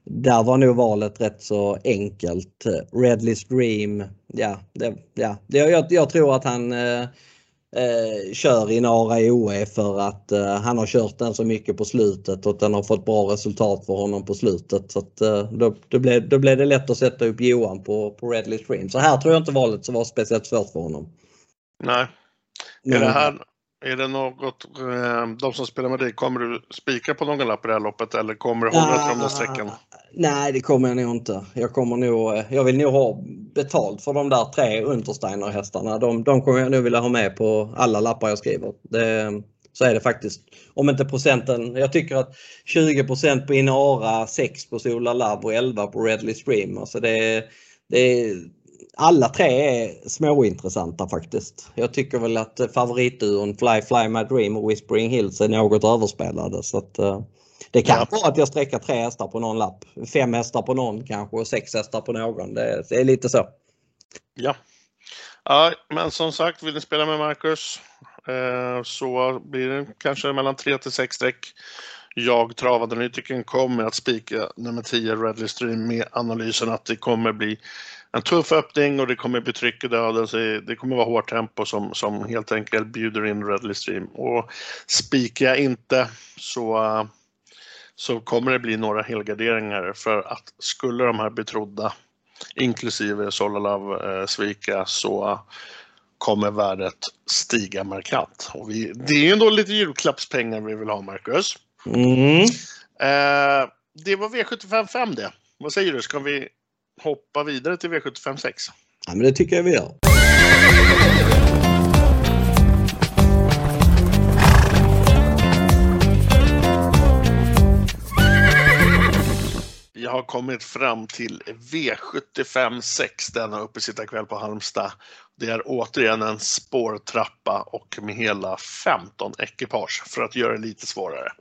där var nog valet rätt så enkelt. Redley's Dream, ja, det, ja. Jag, jag tror att han eh, eh, kör i Nara OE för att eh, han har kört den så mycket på slutet och den har fått bra resultat för honom på slutet. Så att, eh, då, då, blev, då blev det lätt att sätta upp Johan på, på Redley Stream. Så här tror jag inte valet så var speciellt svårt för honom. Nej. Är det här är det något, eh, de som spelar med dig, kommer du spika på någon lapp i det här loppet eller kommer du hålla till de där strecken? Nej, det kommer jag nog inte. Jag kommer nog, eh, jag vill nog ha betalt för de där tre Untersteiner hästarna. De, de kommer jag nog vilja ha med på alla lappar jag skriver. Det, så är det faktiskt. Om inte procenten, jag tycker att 20% på Inara, 6 på Sola Love och 11 på Redley Stream. Alltså det, det, alla tre är småintressanta faktiskt. Jag tycker väl att favoritduon Fly Fly My Dream och Whispering Hills är något överspelade. Så att, uh, det kan ja. vara att jag sträcker tre hästar på någon lapp. Fem hästar på någon kanske och sex hästar på någon. Det, är lite så. Ja. ja, men som sagt, vill ni spela med Marcus eh, så blir det kanske mellan tre till sex streck. Jag, travanalytikern, kommer att spika nummer 10 Redley Stream med analysen att det kommer bli en tuff öppning och det kommer bli tryck i döden. Så det kommer vara hårt tempo som, som helt enkelt bjuder in Redley Stream. Och spikar jag inte så, så kommer det bli några helgarderingar för att skulle de här betrodda, inklusive Solalav, eh, svika så kommer värdet stiga markant. Och vi, det är ju ändå lite julklappspengar vi vill ha, Marcus. Mm. Eh, det var V75 5 det. Vad säger du, ska vi hoppa vidare till V75 6? Ja, men det tycker jag vi gör. Jag har kommit fram till V75 6 denna uppesittarkväll på Halmstad. Det är återigen en spårtrappa och med hela 15 ekipage för att göra det lite svårare.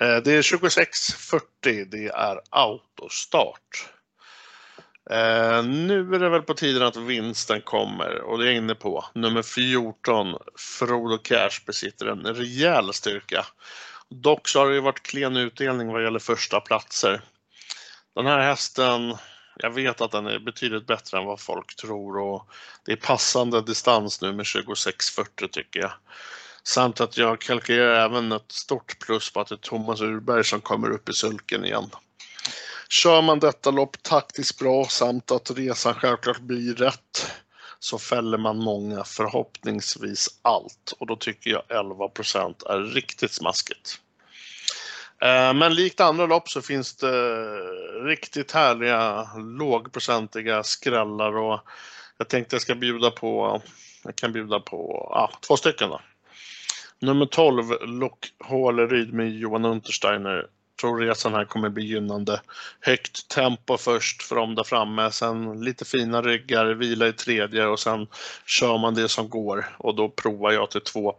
Eh, det är 26.40, det är autostart. Eh, nu är det väl på tiden att vinsten kommer och det är jag inne på. Nummer 14, Frodo Cash, besitter en rejäl styrka. Dock så har det ju varit klen utdelning vad gäller första platser. Den här hästen, jag vet att den är betydligt bättre än vad folk tror och det är passande distans nu med 26.40 tycker jag. Samt att jag kalkylerar även ett stort plus på att det är Thomas Urberg som kommer upp i sulken igen. Kör man detta lopp taktiskt bra samt att resan självklart blir rätt så fäller man många, förhoppningsvis allt. Och då tycker jag 11% är riktigt smaskigt. Eh, men likt andra lopp så finns det riktigt härliga lågprocentiga skrällar och jag tänkte jag ska bjuda på, jag kan bjuda på ah, två stycken då. Nummer 12, Lockhåleryd med Johan Untersteiner. Tror resan här kommer bli gynnande. Högt tempo först för dem där framme, sen lite fina ryggar, vila i tredje och sen kör man det som går och då provar jag till 2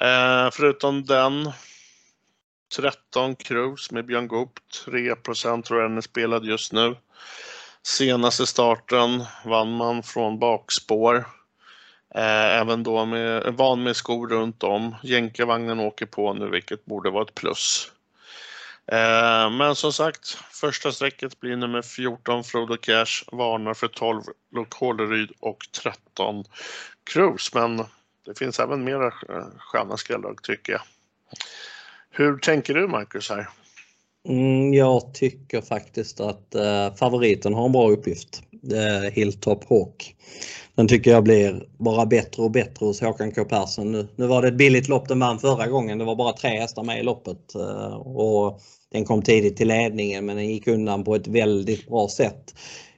eh, Förutom den 13 Cruise med Björn Goop, 3 tror jag den är spelad just nu. Senaste starten vann man från bakspår. Eh, även då med, van med skor runt om. Jänkarvagnen åker på nu vilket borde vara ett plus. Eh, men som sagt, första strecket blir nummer 14 Frodo Cash, varnar för 12 Håleryd och 13 Cruise. Men det finns även mera eh, sköna skrällar tycker jag. Hur tänker du Marcus här? Mm, jag tycker faktiskt att eh, favoriten har en bra uppgift. Eh, Hilltop Hawk. Den tycker jag blir bara bättre och bättre hos Håkan K Persson nu. Nu var det ett billigt lopp den vann förra gången. Det var bara tre hästar med i loppet. Eh, och den kom tidigt till ledningen men den gick undan på ett väldigt bra sätt.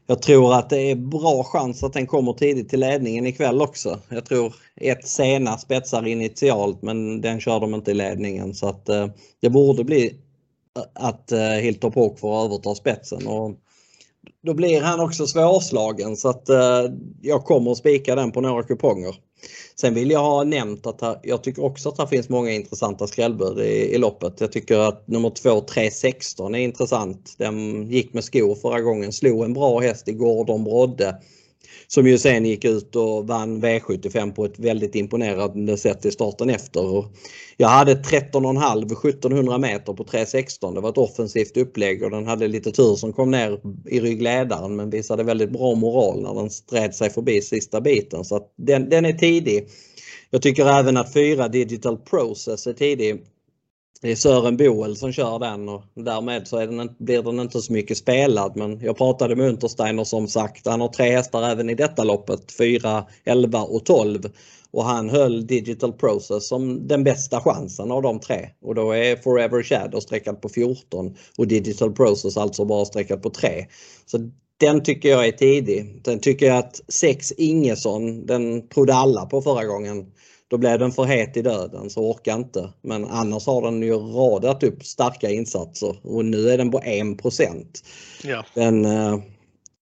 Jag tror att det är bra chans att den kommer tidigt till ledningen ikväll också. Jag tror ett sena spetsar initialt men den kör de inte i ledningen så att eh, det borde bli att eh, Hilltop Hawk får överta spetsen. Och då blir han också svårslagen så att eh, jag kommer att spika den på några kuponger. Sen vill jag ha nämnt att jag tycker också att det finns många intressanta skrällbud i, i loppet. Jag tycker att nummer 2 3, 16 är intressant. Den gick med skor förra gången, slog en bra häst i Gordon Brodde som ju sen gick ut och vann V75 på ett väldigt imponerande sätt i starten efter. Jag hade 13,5 1700 meter på 3.16. Det var ett offensivt upplägg och den hade lite tur som kom ner i ryggledaren men visade väldigt bra moral när den sträd sig förbi sista biten. Så den, den är tidig. Jag tycker även att fyra Digital Process är tidig. Det är Sören Boel som kör den och därmed så den, blir den inte så mycket spelad. Men jag pratade med Untersteiner som sagt, han har tre hästar även i detta loppet, 4, 11 och 12. Och han höll Digital Process som den bästa chansen av de tre. Och då är Forever Shadow sträckad på 14 och Digital Process alltså bara sträckad på 3. Så den tycker jag är tidig. Den tycker jag att 6 Ingesson, den trodde alla på förra gången. Då blev den för het i döden så orkar inte. Men annars har den ju radat upp starka insatser och nu är den på 1 ja. Den, eh,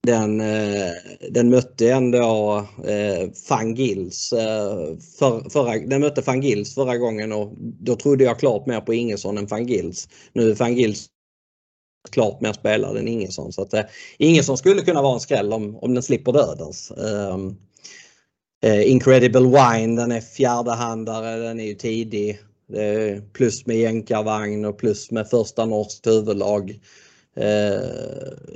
den, eh, den mötte ändå eh, Fangils för, förra, den mötte Fangils förra gången och då trodde jag klart mer på Ingesson än Fangils. Nu är Fangils klart mer spelad än Ingesson så att Ingesson skulle kunna vara en skräll om, om den slipper dödens. Um, Eh, Incredible Wine, den är fjärdehandare, den är ju tidig. plus med jänkarvagn och plus med första norskt huvudlag. Eh,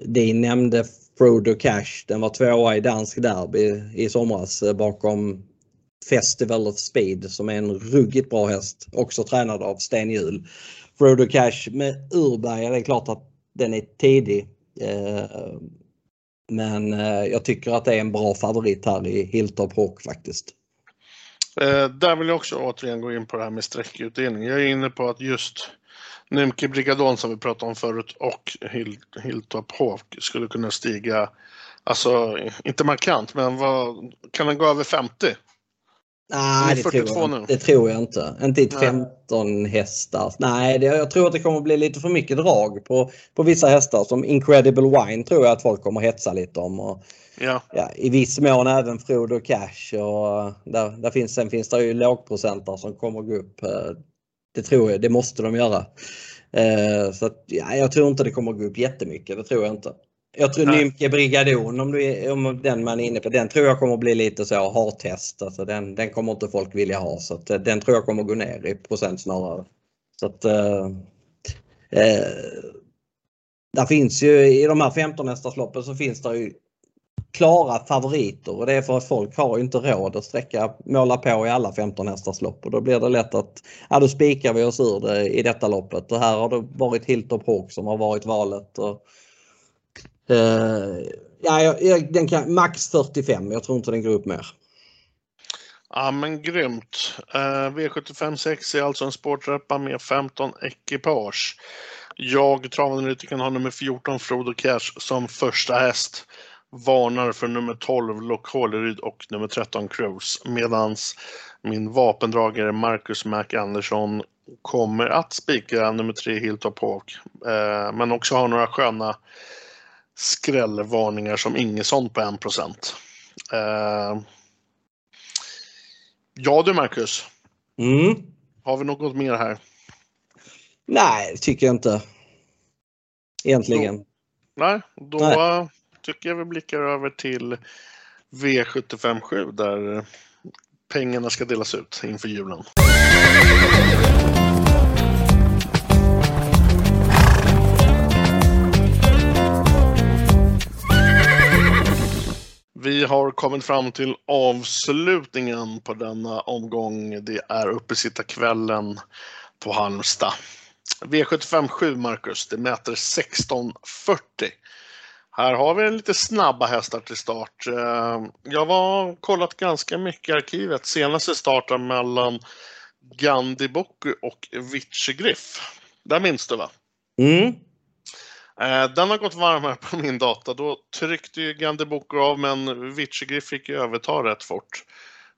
Din nämnde Frodo Cash, den var tvåa i dansk derby i somras eh, bakom Festival of Speed som är en ruggigt bra häst, också tränad av Sten Hjul. Frodo Cash med Urberg, det är klart att den är tidig. Eh, men eh, jag tycker att det är en bra favorit här i Hilltop Hawk faktiskt. Eh, där vill jag också återigen gå in på det här med sträckutdelning. Jag är inne på att just Nymke Brigadon som vi pratade om förut och Hill, Hilltop Hawk skulle kunna stiga, alltså inte markant, men vad, kan den gå över 50? Nej, det tror, jag, det tror jag inte. Inte i 15 hästar. Nej, det, jag tror att det kommer bli lite för mycket drag på, på vissa hästar. Som Incredible Wine tror jag att folk kommer hetsa lite om. Och, ja. Ja, I viss mån även Frodo Cash. Och där, där finns, sen finns det ju lågprocentare som kommer gå upp. Eh, det tror jag, det måste de göra. Eh, så att, ja, jag tror inte det kommer gå upp jättemycket, det tror jag inte. Jag tror Nymke Brigadon, om, du om den man är inne på, den tror jag kommer bli lite så har-test. Alltså den, den kommer inte folk vilja ha så att, den tror jag kommer gå ner i procent snarare. Så att, eh, eh, där finns ju i de här 15 hästarsloppen så finns det ju klara favoriter och det är för att folk har inte råd att sträcka, måla på i alla 15 hästarslopp och då blir det lätt att ja, då spikar vi oss ur det i detta loppet och här har det varit Hilltop Hawk som har varit valet. Och, Uh, ja, den kan, max 45, jag tror inte den går upp mer. Ja men grymt. Uh, V75 6 är alltså en sportreppa med 15 ekipage. Jag, travanalytikern, har nummer 14 Frodo Cash som första häst varnar för nummer 12 Lokaleryd och nummer 13 Cruise medans min vapendragare Marcus Mac Andersson kommer att spika nummer 3 Hilltop Hawk Uh, men också har några sköna skrällvarningar som Ingesson på 1 eh, Ja du Marcus. Mm. Har vi något mer här? Nej, det tycker jag inte. Egentligen. Då, nej, då nej tycker jag vi blickar över till V757 där pengarna ska delas ut inför julen. Vi har kommit fram till avslutningen på denna omgång. Det är uppesittarkvällen på Halmstad. V75 7, Marcus, det mäter 1640. Här har vi lite snabba hästar till start. Eh, jag har kollat ganska mycket i arkivet. Senaste starten mellan Gandhi Boku och Vici Där minns du va? Mm. Eh, den har gått varm här på min data. Då tryckte ju Gandhi Boku av men Vici Griff fick ju överta rätt fort.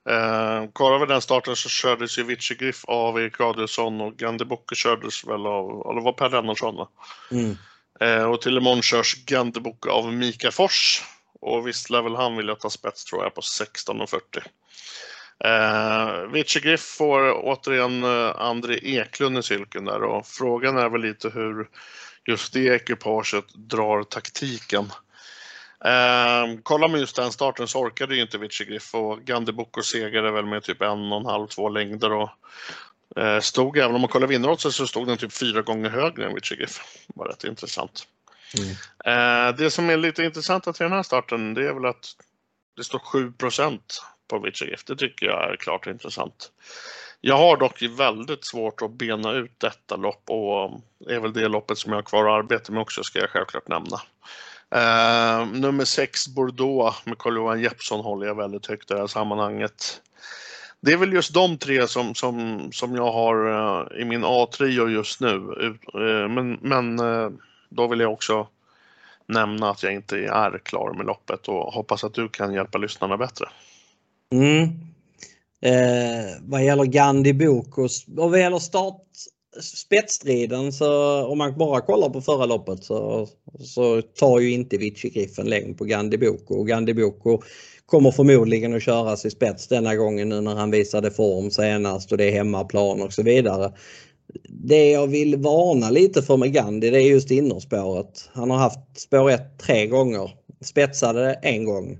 Eh, kollar vi den starten så kördes ju Vici Griff av Erik Adielsson och Gandhi Boku kördes väl av, eller var Per Lennartsson va? Mm. Eh, och till imorgon körs Gandebok av Mika Fors. Och visst lär väl han vilja ta spets tror jag på 16.40. Eh, Vici Griff får återigen eh, André Eklund i cykeln där och frågan är väl lite hur just det ekipaget drar taktiken. Eh, kollar man just den starten så orkade ju inte Vici Griff och Gandeboko segrade väl med typ en och en halv, två längder och Eh, stod, även om man kollar vinnarhotet så stod den typ fyra gånger högre än Richie Giff. Det var rätt intressant. Mm. Eh, det som är lite intressant till den här starten det är väl att det står 7% på Richie Giff. Det tycker jag är klart intressant. Jag har dock väldigt svårt att bena ut detta lopp och det är väl det loppet som jag har kvar att arbeta med också ska jag självklart nämna. Uh, nummer 6 Bordeaux med Carl-Johan Jeppsson håller jag väldigt högt i det här sammanhanget det är väl just de tre som, som, som jag har uh, i min A-trio just nu. Uh, men, men uh, då vill jag också nämna att jag inte är klar med loppet och hoppas att du kan hjälpa lyssnarna bättre. Mm. Eh, vad gäller Gandhi Bok och, och vad gäller start spetsstriden så om man bara kollar på förra loppet så, så tar ju inte Vici Griffen längd på Gandhi Boko och Gandhi Boko kommer förmodligen att köras i spets denna gången nu när han visade form senast och det är hemmaplan och så vidare. Det jag vill varna lite för med Gandhi det är just innerspåret. Han har haft spår 1 tre gånger. Spetsade en gång.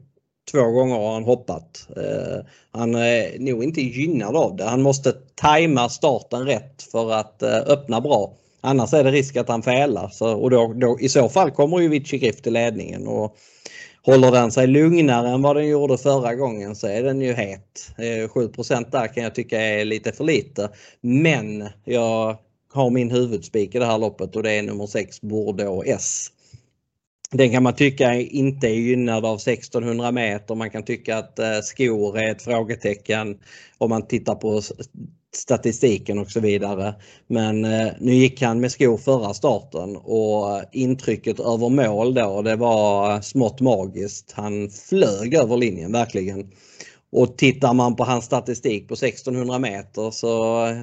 Två gånger har han hoppat. Eh, han är nog inte gynnad av det. Han måste tajma starten rätt för att eh, öppna bra. Annars är det risk att han felar. Så, och då, då, I så fall kommer ju Vici Griff till ledningen. Och Håller den sig lugnare än vad den gjorde förra gången så är den ju het. Eh, 7 där kan jag tycka är lite för lite. Men jag har min huvudspik i det här loppet och det är nummer 6 Bordeaux S. Den kan man tycka inte är gynnad av 1600 meter. Man kan tycka att eh, skor är ett frågetecken om man tittar på statistiken och så vidare. Men eh, nu gick han med skor förra starten och intrycket över mål då det var smått magiskt. Han flög över linjen verkligen. Och tittar man på hans statistik på 1600 meter så eh,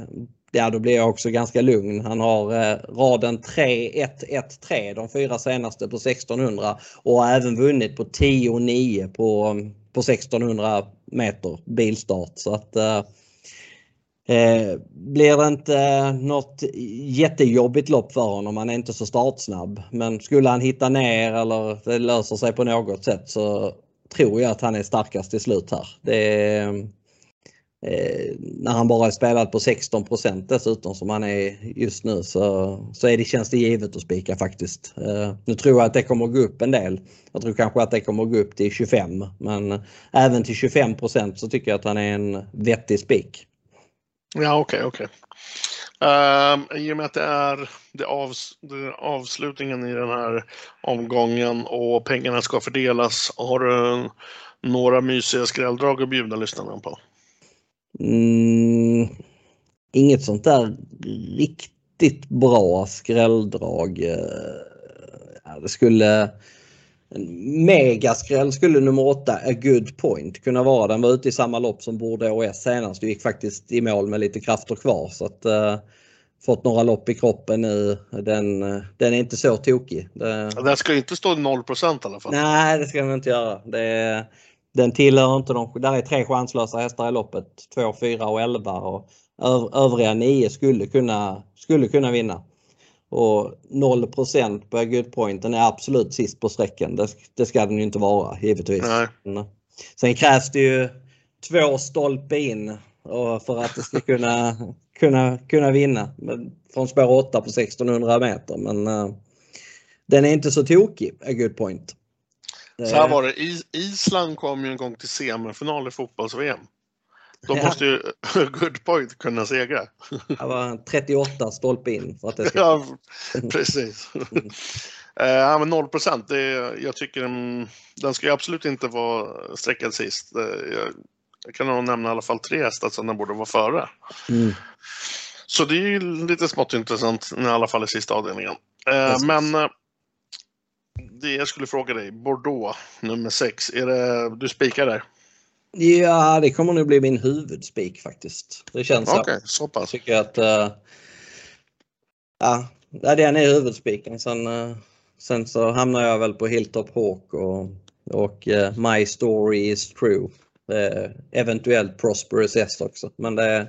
ja, då blir jag också ganska lugn. Han har eh, raden 3-1-1-3 de fyra senaste på 1600 och har även vunnit på 10-9 på, på 1600 meter bilstart. Så att eh, Eh, blir det inte eh, något jättejobbigt lopp för honom, han är inte så startsnabb. Men skulle han hitta ner eller det löser sig på något sätt så tror jag att han är starkast till slut här. Det är, eh, eh, när han bara är på 16% dessutom som han är just nu så, så är det, känns det givet att spika faktiskt. Eh, nu tror jag att det kommer att gå upp en del. Jag tror kanske att det kommer att gå upp till 25 men även till 25% så tycker jag att han är en vettig spik. Ja, okej, okay, okej. Okay. Um, I och med att det är, det, avs, det är avslutningen i den här omgången och pengarna ska fördelas, har du några mysiga skrälldrag att bjuda lyssnarna på? Mm, inget sånt där riktigt bra skrälldrag. Ja, det skulle en megaskräll skulle nummer 8, A Good Point, kunna vara. Den var ute i samma lopp som Bordeaux OS senast och gick faktiskt i mål med lite krafter kvar. Så att, uh, fått några lopp i kroppen nu. Den, den är inte så tokig. Det... Den ska inte stå 0 i alla fall. Nej, det ska den inte göra. Det, den tillhör inte de... Där är tre chanslösa hästar i loppet. 2, 4 och 11 och övriga nio skulle kunna, skulle kunna vinna. Och 0 på Goodpointen är absolut sist på sträckan. Det, det, ska den ju inte vara givetvis. Nej. Mm. Sen krävs det ju två stolpe in för att det ska kunna, (laughs) kunna, kunna vinna. Från spår 8 på 1600 meter. Men uh, den är inte så tokig, A Good Point. Så här var det, Island kom ju en gång till semifinal i fotbolls-VM. Då måste ju (laughs) Good Point kunna segra. Det var 38 stolpe in för att det ska... Ja, precis. Mm. (laughs) Ja, men 0 procent, jag tycker den, den ska ju absolut inte vara sträckad sist. Jag, jag kan nog nämna i alla fall tre hästar som den borde vara före. Mm. Så det är ju lite smått intressant i alla fall i sista avdelningen. Precis. Men eh, det jag skulle fråga dig, Bordeaux nummer 6, är det, du spikar där? Ja, det kommer nog bli min huvudspik faktiskt. Det känns så. Okej, okay, så pass. Jag tycker att uh, ja, den är huvudspiken. Sen, uh, sen så hamnar jag väl på Hilltop Hawk och, och uh, My Story is True. eventuellt Prosperous S också. Men, det,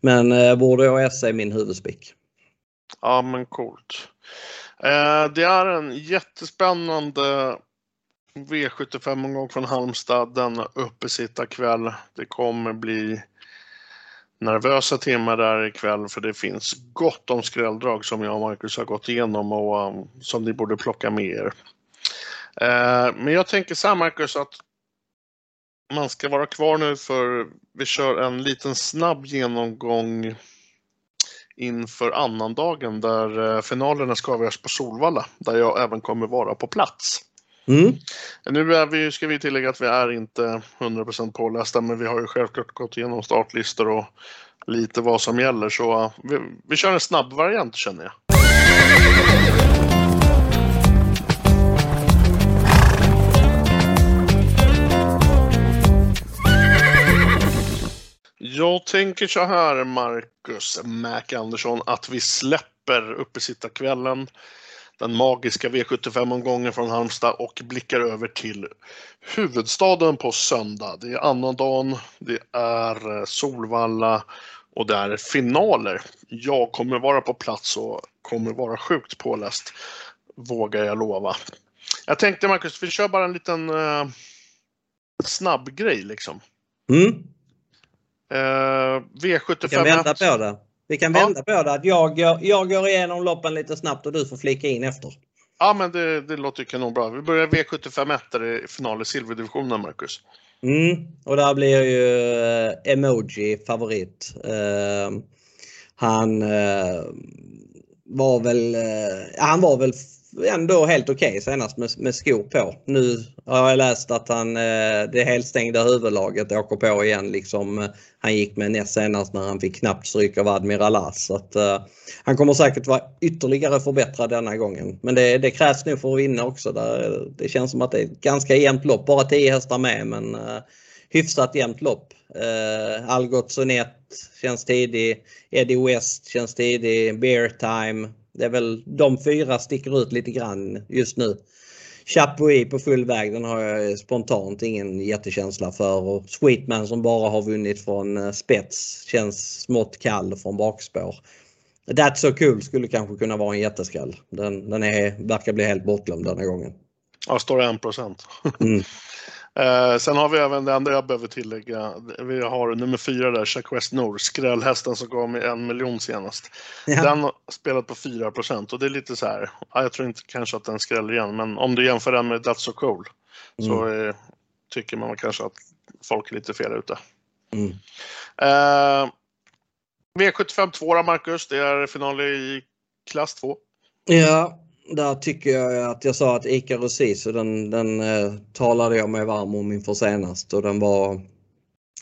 men uh, Bordeaux S är min huvudspik. Ja men coolt. Eh, det är en jättespännande V75-omgång från Halmstad denna uppesittarkväll. Det kommer bli nervösa timmar där ikväll för det finns gott om skrälldrag som jag och Marcus har gått igenom och um, som ni borde plocka med er. Eh, men jag tänker så här Marcus att man ska vara kvar nu för vi kör en liten snabb genomgång inför annandagen där uh, finalerna ska avgöras på Solvalla där jag även kommer vara på plats. Mm. Nu är vi, ska vi tillägga att vi är inte 100% pålästa men vi har ju självklart gått igenom startlistor och lite vad som gäller så vi, vi kör en snabb variant känner jag. Jag tänker så här Marcus Mac Andersson att vi släpper uppesittarkvällen den magiska V75-omgången från Halmstad och blickar över till huvudstaden på söndag. Det är annandagen, det är eh, Solvalla och det är finaler. Jag kommer vara på plats och kommer vara sjukt påläst, vågar jag lova. Jag tänkte Marcus, vi kör bara en liten eh, snabb grej liksom. Mm. Uh, V75. Vi kan vända på det. Vi kan vända ja. på det att jag, jag, jag går igenom loppen lite snabbt och du får flika in efter. Ja men det, det låter kanonbra. Vi börjar V75 1 där i final i silverdivisionen Marcus. Mm, och där blir ju eh, Emoji favorit. Uh, han uh, var väl, uh, han var väl ändå helt okej okay senast med, med skor på. Nu har jag läst att han, eh, det helstängda huvudlaget åker på igen liksom han gick med näst senast när han fick knappt stryk av Admiral As. Så att, uh, han kommer säkert vara ytterligare förbättrad denna gången. Men det, det krävs nog för att vinna också. Där, det känns som att det är ett ganska jämnt lopp. Bara 10 hästar med men uh, hyfsat jämnt lopp. Uh, Algot Sonet känns tidig. Eddie West känns tidig. Bear Time det är väl de fyra sticker ut lite grann just nu. Chapuis på full väg den har jag spontant ingen jättekänsla för och Sweetman som bara har vunnit från eh, spets känns smått kall från bakspår. That's so cool skulle kanske kunna vara en jätteskräll. Den, den är, verkar bli helt bortglömd denna gången. Ja, står 1 procent. Mm. (laughs) Eh, sen har vi även det enda jag behöver tillägga. Vi har nummer fyra där, Jacques Nord, skrällhästen som gav mig en miljon senast. Ja. Den har spelat på 4 och det är lite så här. Ja, jag tror inte kanske att den skräller igen, men om du jämför den med That's So Cool mm. så eh, tycker man kanske att folk är lite fel ute. Mm. Eh, V75 2 då, Marcus, det är final i klass 2. Ja, där tycker jag att jag sa att Ica Rosiso den, den eh, talade jag mig varm om inför senast och den var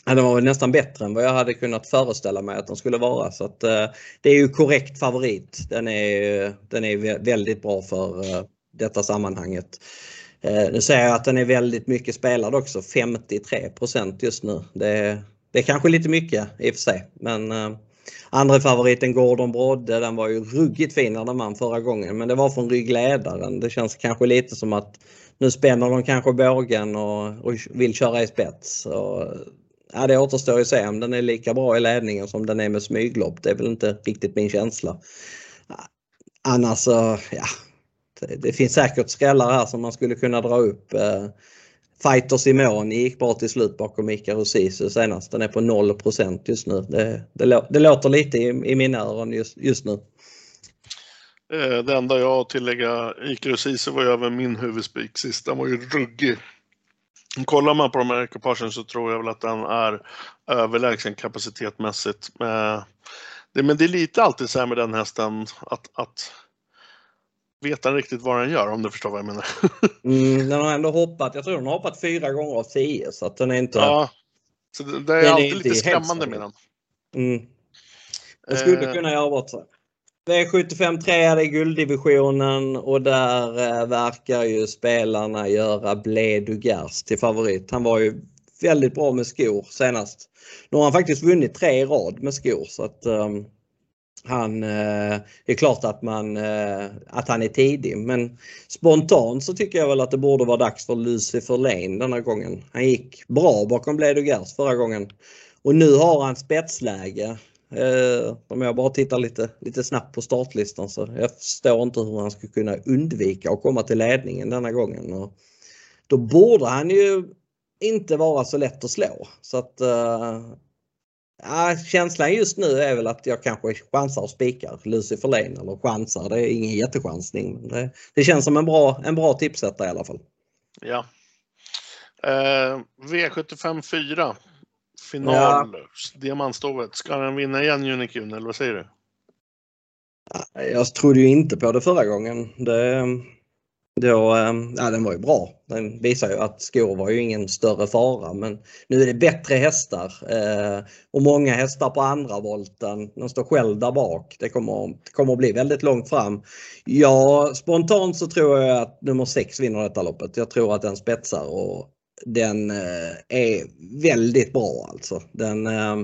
den var nästan bättre än vad jag hade kunnat föreställa mig att den skulle vara. Så att, eh, det är ju korrekt favorit. Den är, den är väldigt bra för eh, detta sammanhanget. Eh, nu säger jag att den är väldigt mycket spelad också, 53% just nu. Det, det är kanske lite mycket i och för sig men eh, Andra favoriten Gordon Brodde, den var ju ruggigt fin när den vann förra gången men det var från ryggledaren. Det känns kanske lite som att nu spänner de kanske bågen och, och vill köra i spets. Och, ja, det återstår ju att se om den är lika bra i ledningen som den är med smyglopp. Det är väl inte riktigt min känsla. Annars så, ja. Det, det finns säkert skrällar här som man skulle kunna dra upp. Eh, Fighter Simon gick bra till slut bakom Mika Rosisu senast. Den är på 0% just nu. Det, det, det låter lite i, i mina öron just, just nu. Eh, det enda jag har att tillägga, Ikaru Rosisu var ju även min huvudspik sist. Den var ju ruggig. Kollar man på de här ekipagen så tror jag väl att den är överlägsen kapacitetmässigt. Eh, men det är lite alltid så här med den hästen att, att vet han riktigt vad den gör om du förstår vad jag menar. (laughs) mm, den har ändå hoppat, jag tror den har hoppat fyra gånger av tio så att den är inte... Ja, så det, det är alltid är lite skrämmande med den. Mm. Den skulle eh. kunna göra bort sig. V75 3 är gulddivisionen och där eh, verkar ju spelarna göra Blé Dugars till favorit. Han var ju väldigt bra med skor senast. Nu har han faktiskt vunnit tre i rad med skor så att um, han, eh, det är klart att, man, eh, att han är tidig men spontant så tycker jag väl att det borde vara dags för Lucifer Lane denna gången. Han gick bra bakom Bledugers förra gången och nu har han spetsläge. Eh, om jag bara tittar lite, lite snabbt på startlistan så jag förstår inte hur han ska kunna undvika att komma till ledningen denna gången. Och då borde han ju inte vara så lätt att slå. Så att eh, Ja, känslan just nu är väl att jag kanske chansar och spikar Lucifer Lane eller chansar. Det är ingen jättechansning. Det, det känns som en bra, en bra tipsetta i alla fall. Ja. Eh, V75 4. Final. Ja. Diamantstovet. Ska den vinna igen Unicune eller vad säger du? Jag trodde ju inte på det förra gången. Det, då, ehm, ja, den var ju bra. Den visar ju att skor var ju ingen större fara men nu är det bättre hästar eh, och många hästar på andra volten. De står själv där bak. Det kommer, det kommer att bli väldigt långt fram. Ja, spontant så tror jag att nummer 6 vinner detta loppet. Jag tror att den spetsar och den eh, är väldigt bra alltså. Den, eh,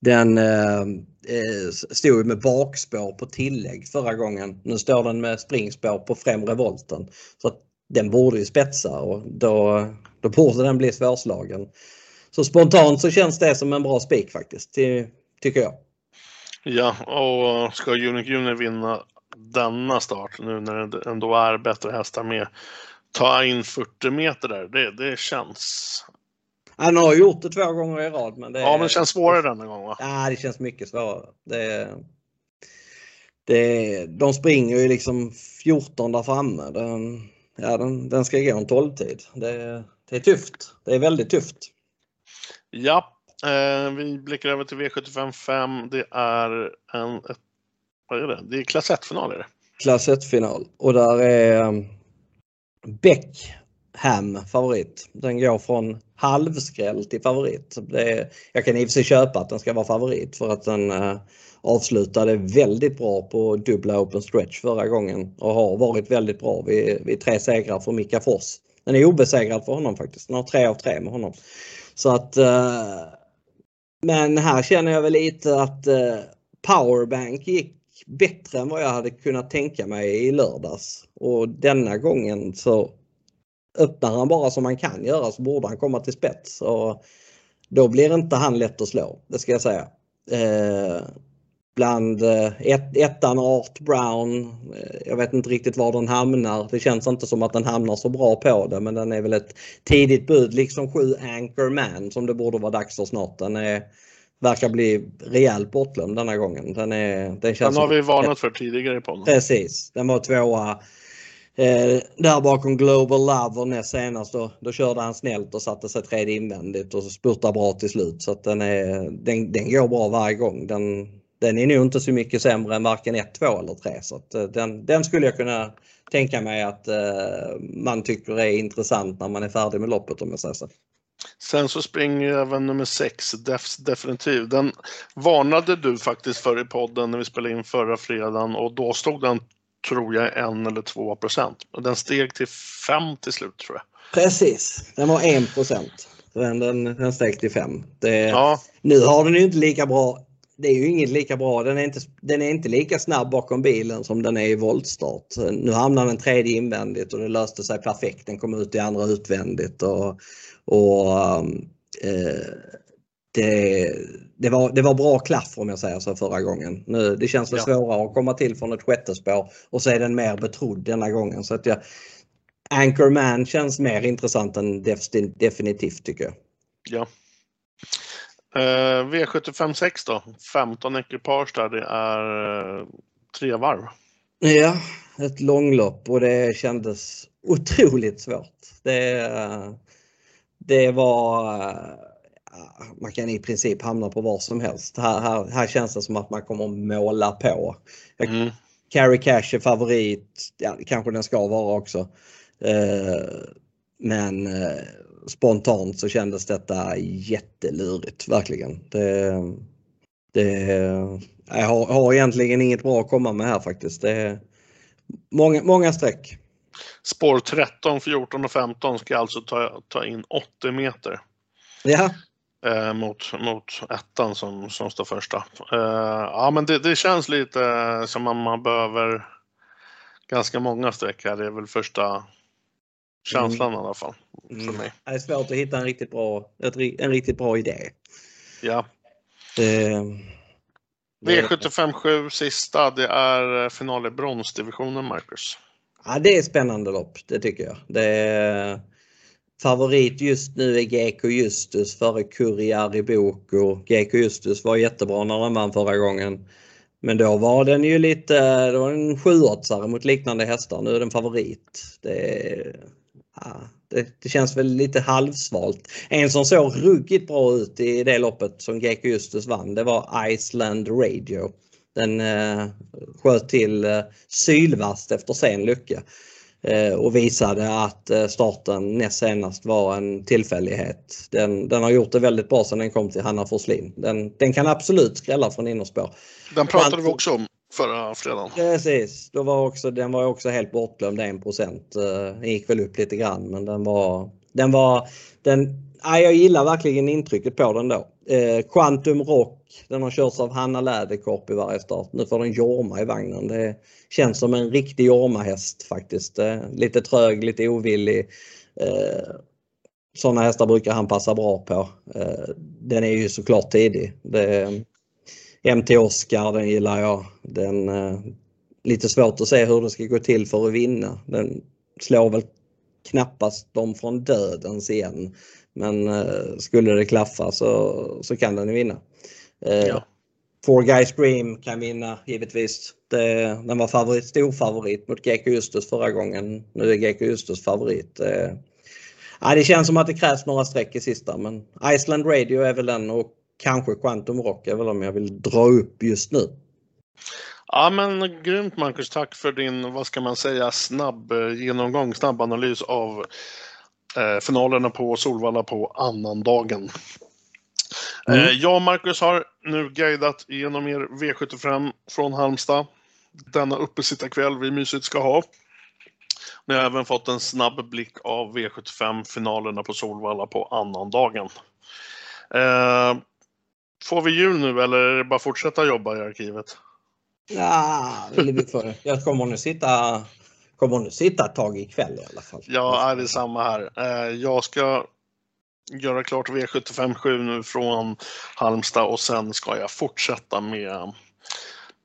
den eh, Eh, stod med bakspår på tillägg förra gången. Nu står den med springspår på främre volten. Så att den borde ju spetsa och då, då borde den bli svårslagen. Så spontant så känns det som en bra spik faktiskt, tycker jag. Ja, och ska Unic Junior vinna denna start nu när det ändå är bättre hästar med, ta in 40 meter där, det, det känns han har gjort det två gånger i rad. Men det, ja, men det känns svårare denna gång va? Ja, det känns mycket svårare. Det, det, de springer ju liksom 14 där framme. Den, ja, den, den ska gå en 12-tid. Det, det är tufft. Det är väldigt tufft. Ja, eh, vi blickar över till V75 5. Det är en ett, vad är det? Det är klass 1-final Klass 1-final och där är um, Beck Ham favorit. Den går från halvskräll till favorit. Det, jag kan i och för sig köpa att den ska vara favorit för att den eh, avslutade väldigt bra på dubbla open stretch förra gången och har varit väldigt bra vid, vid tre segrar för Mika Fors. Den är obesegrad för honom faktiskt. Den har tre av tre med honom. Så att eh, men här känner jag väl lite att eh, Powerbank gick bättre än vad jag hade kunnat tänka mig i lördags. Och denna gången så öppnar han bara som han kan göra så borde han komma till spets. Och då blir inte han lätt att slå, det ska jag säga. Eh, bland eh, ett, ettan Art Brown, eh, jag vet inte riktigt var den hamnar. Det känns inte som att den hamnar så bra på det men den är väl ett tidigt bud liksom sju Anchorman som det borde vara dags för snart. Den är, verkar bli rejält bortglömd denna gången. Den, är, den, känns den har vi varnat för tidigare på. Precis, den var tvåa Eh, där bakom Global Love näst senast då, då körde han snällt och satte sig tredje invändigt och spurtade bra till slut. Så att den, är, den, den går bra varje gång. Den, den är nog inte så mycket sämre än varken 1, 2 eller 3. Så att eh, den, den skulle jag kunna tänka mig att eh, man tycker är intressant när man är färdig med loppet om jag säger så. Sen så springer ju även nummer 6, Defs Definitiv. Den varnade du faktiskt för i podden när vi spelade in förra fredagen och då stod den tror jag en eller två procent. Den steg till 5 till slut tror jag. Precis, den var 1 procent. Den, den, den steg till 5. Ja. Nu har den ju inte lika bra det är ju inget lika bra. Den är, inte, den är inte lika snabb bakom bilen som den är i voltstart. Nu hamnar den tredje invändigt och det löste sig perfekt. Den kom ut i andra utvändigt. Och, och eh, det, det, var, det var bra klaff om jag säger så förra gången. Nu, det känns väl ja. svårare att komma till från ett sjätte spår och så är den mer betrodd denna gången. Så att jag, Anchorman känns mer intressant än definitivt tycker jag. Ja. Uh, V75 6 då, 15 ekipage där, det är uh, tre varv. Ja, ett långlopp och det kändes otroligt svårt. Det, det var man kan i princip hamna på var som helst. Här, här, här känns det som att man kommer måla på. Mm. Carrie Cash är favorit, ja, kanske den ska vara också. Eh, men eh, spontant så kändes detta jättelurigt, verkligen. Det, det, jag har, har egentligen inget bra att komma med här faktiskt. Det många, många streck. Spår 13, 14 och 15 ska alltså ta, ta in 80 meter. Ja eh, mot, mot ettan som, som står första. Eh, ja, men det, det, känns lite som att man behöver ganska många streck här. Det är väl första känslan mm. i alla fall. För mm. mig. Det är svårt att hitta en riktigt bra, en riktigt bra idé. Ja. Det, V75 7 sista, det är final i bronsdivisionen, Marcus. Ja, det är spännande lopp, det tycker jag. Det är, Favorit just nu är GK Justus före Kurriar i Boko. GK Justus var jättebra när den vann förra gången. Men då var den ju lite, då var en sjuåttsare mot liknande hästar. Nu är den favorit. Det, ja, det, det, känns väl lite halvsvalt. En som såg ruggigt bra ut i det loppet som GK Justus vann, det var Iceland Radio. Den eh, sköt till eh, sylvast efter sen lucka. Eh, och visade att eh, starten näst senast var en tillfällighet. Den, den har gjort det väldigt bra sedan den kom till Hanna Forslin. Den, den kan absolut skrälla från innerspår. Den pratade Kvant vi också om förra fredagen. Precis, Då var också, den var också helt bortglömd 1 Den gick väl upp lite grann men den var, den var, den, ja, jag gillar verkligen intrycket på den då. Eh, Quantum Rock, den har körts av Hanna Läderkorp i varje start. Nu får den Jorma i vagnen. Det känns som en riktig Jorma-häst faktiskt. Eh, lite trög, lite ovillig. Eh, sådana hästar brukar han passa bra på. Eh, den är ju såklart tidig. Det, eh, MT Oscar, den gillar jag. Den, eh, lite svårt att se hur det ska gå till för att vinna. Den slår väl knappast dem från dödens igen. Men eh, skulle det klaffa så, så kan den vinna. Eh, ja. Four Guys Dream kan vinna givetvis. Det, den var favorit, stor favorit mot GK Justus förra gången. Nu är GK Justus favorit. Eh, ja, det känns som att det krävs några streck i sista men Iceland Radio är väl den och kanske Quantum Rock är väl om jag vill dra upp just nu. Ja men grymt Marcus, tack för din, vad ska man säga, snabb eh, genomgång, snabb analys av eh, finalerna på Solvalla på annandagen. Mm. Eh, jag och Marcus har nu guidat igenom er V75 från Halmstad. Denna uppesittarkväll vi mysigt ska ha. Ni har även fått en snabb blick av V75-finalerna på Solvalla på annandagen. Eh, får vi jul nu eller är det bara fortsätta jobba i arkivet? Ja, jag kommer nu sitta, kommer nu sitta ett tag ikväll i alla fall. Ja, det är samma här. Eh, jag ska göra klart V757 nu från Halmstad och sen ska jag fortsätta med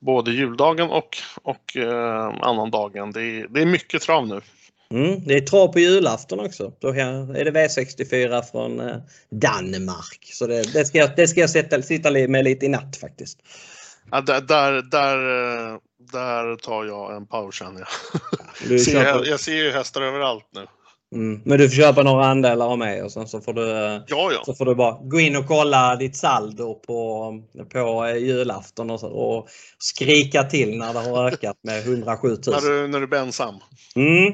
både juldagen och, och eh, annandagen. Det är, det är mycket trav nu. Mm, det är trav på julafton också. Då är det V64 från eh, Danmark. Så det, det, ska, jag, det ska jag sätta, sitta med lite i natt faktiskt. Ja, där, där, där, där tar jag en paus känner jag. Ja, (laughs) ser, jag, jag ser ju hästar överallt nu. Mm. Men du får köpa några andelar av mig och sen så får du, ja, ja. Så får du bara gå in och kolla ditt saldo på, på julafton och, så, och skrika till när det har ökat med 107 000. när, du, när du blir ensam? Mm.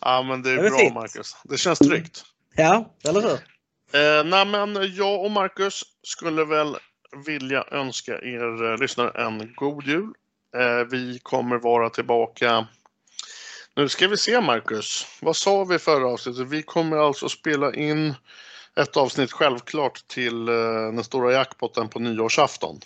Ja men det är, det är bra fint. Marcus. Det känns tryggt. Ja, eller hur? Eh, nej, men jag och Marcus skulle väl vilja önska er eh, lyssnare en god jul. Eh, vi kommer vara tillbaka nu ska vi se Marcus. Vad sa vi förra avsnittet? Vi kommer alltså spela in ett avsnitt självklart till eh, den stora jackpotten på nyårsafton.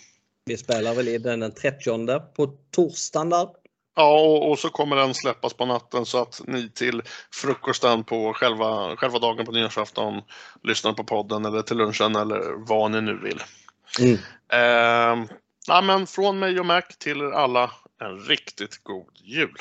Vi spelar väl in den den 30 på torsdagen där. Ja, och, och, så kommer den släppas på natten så att ni till frukosten på själva, själva dagen på nyårsafton lyssnar på podden eller till lunchen eller vad ni nu vill. Mm. Eh, ja, men från mig och Mac till er alla en riktigt god jul!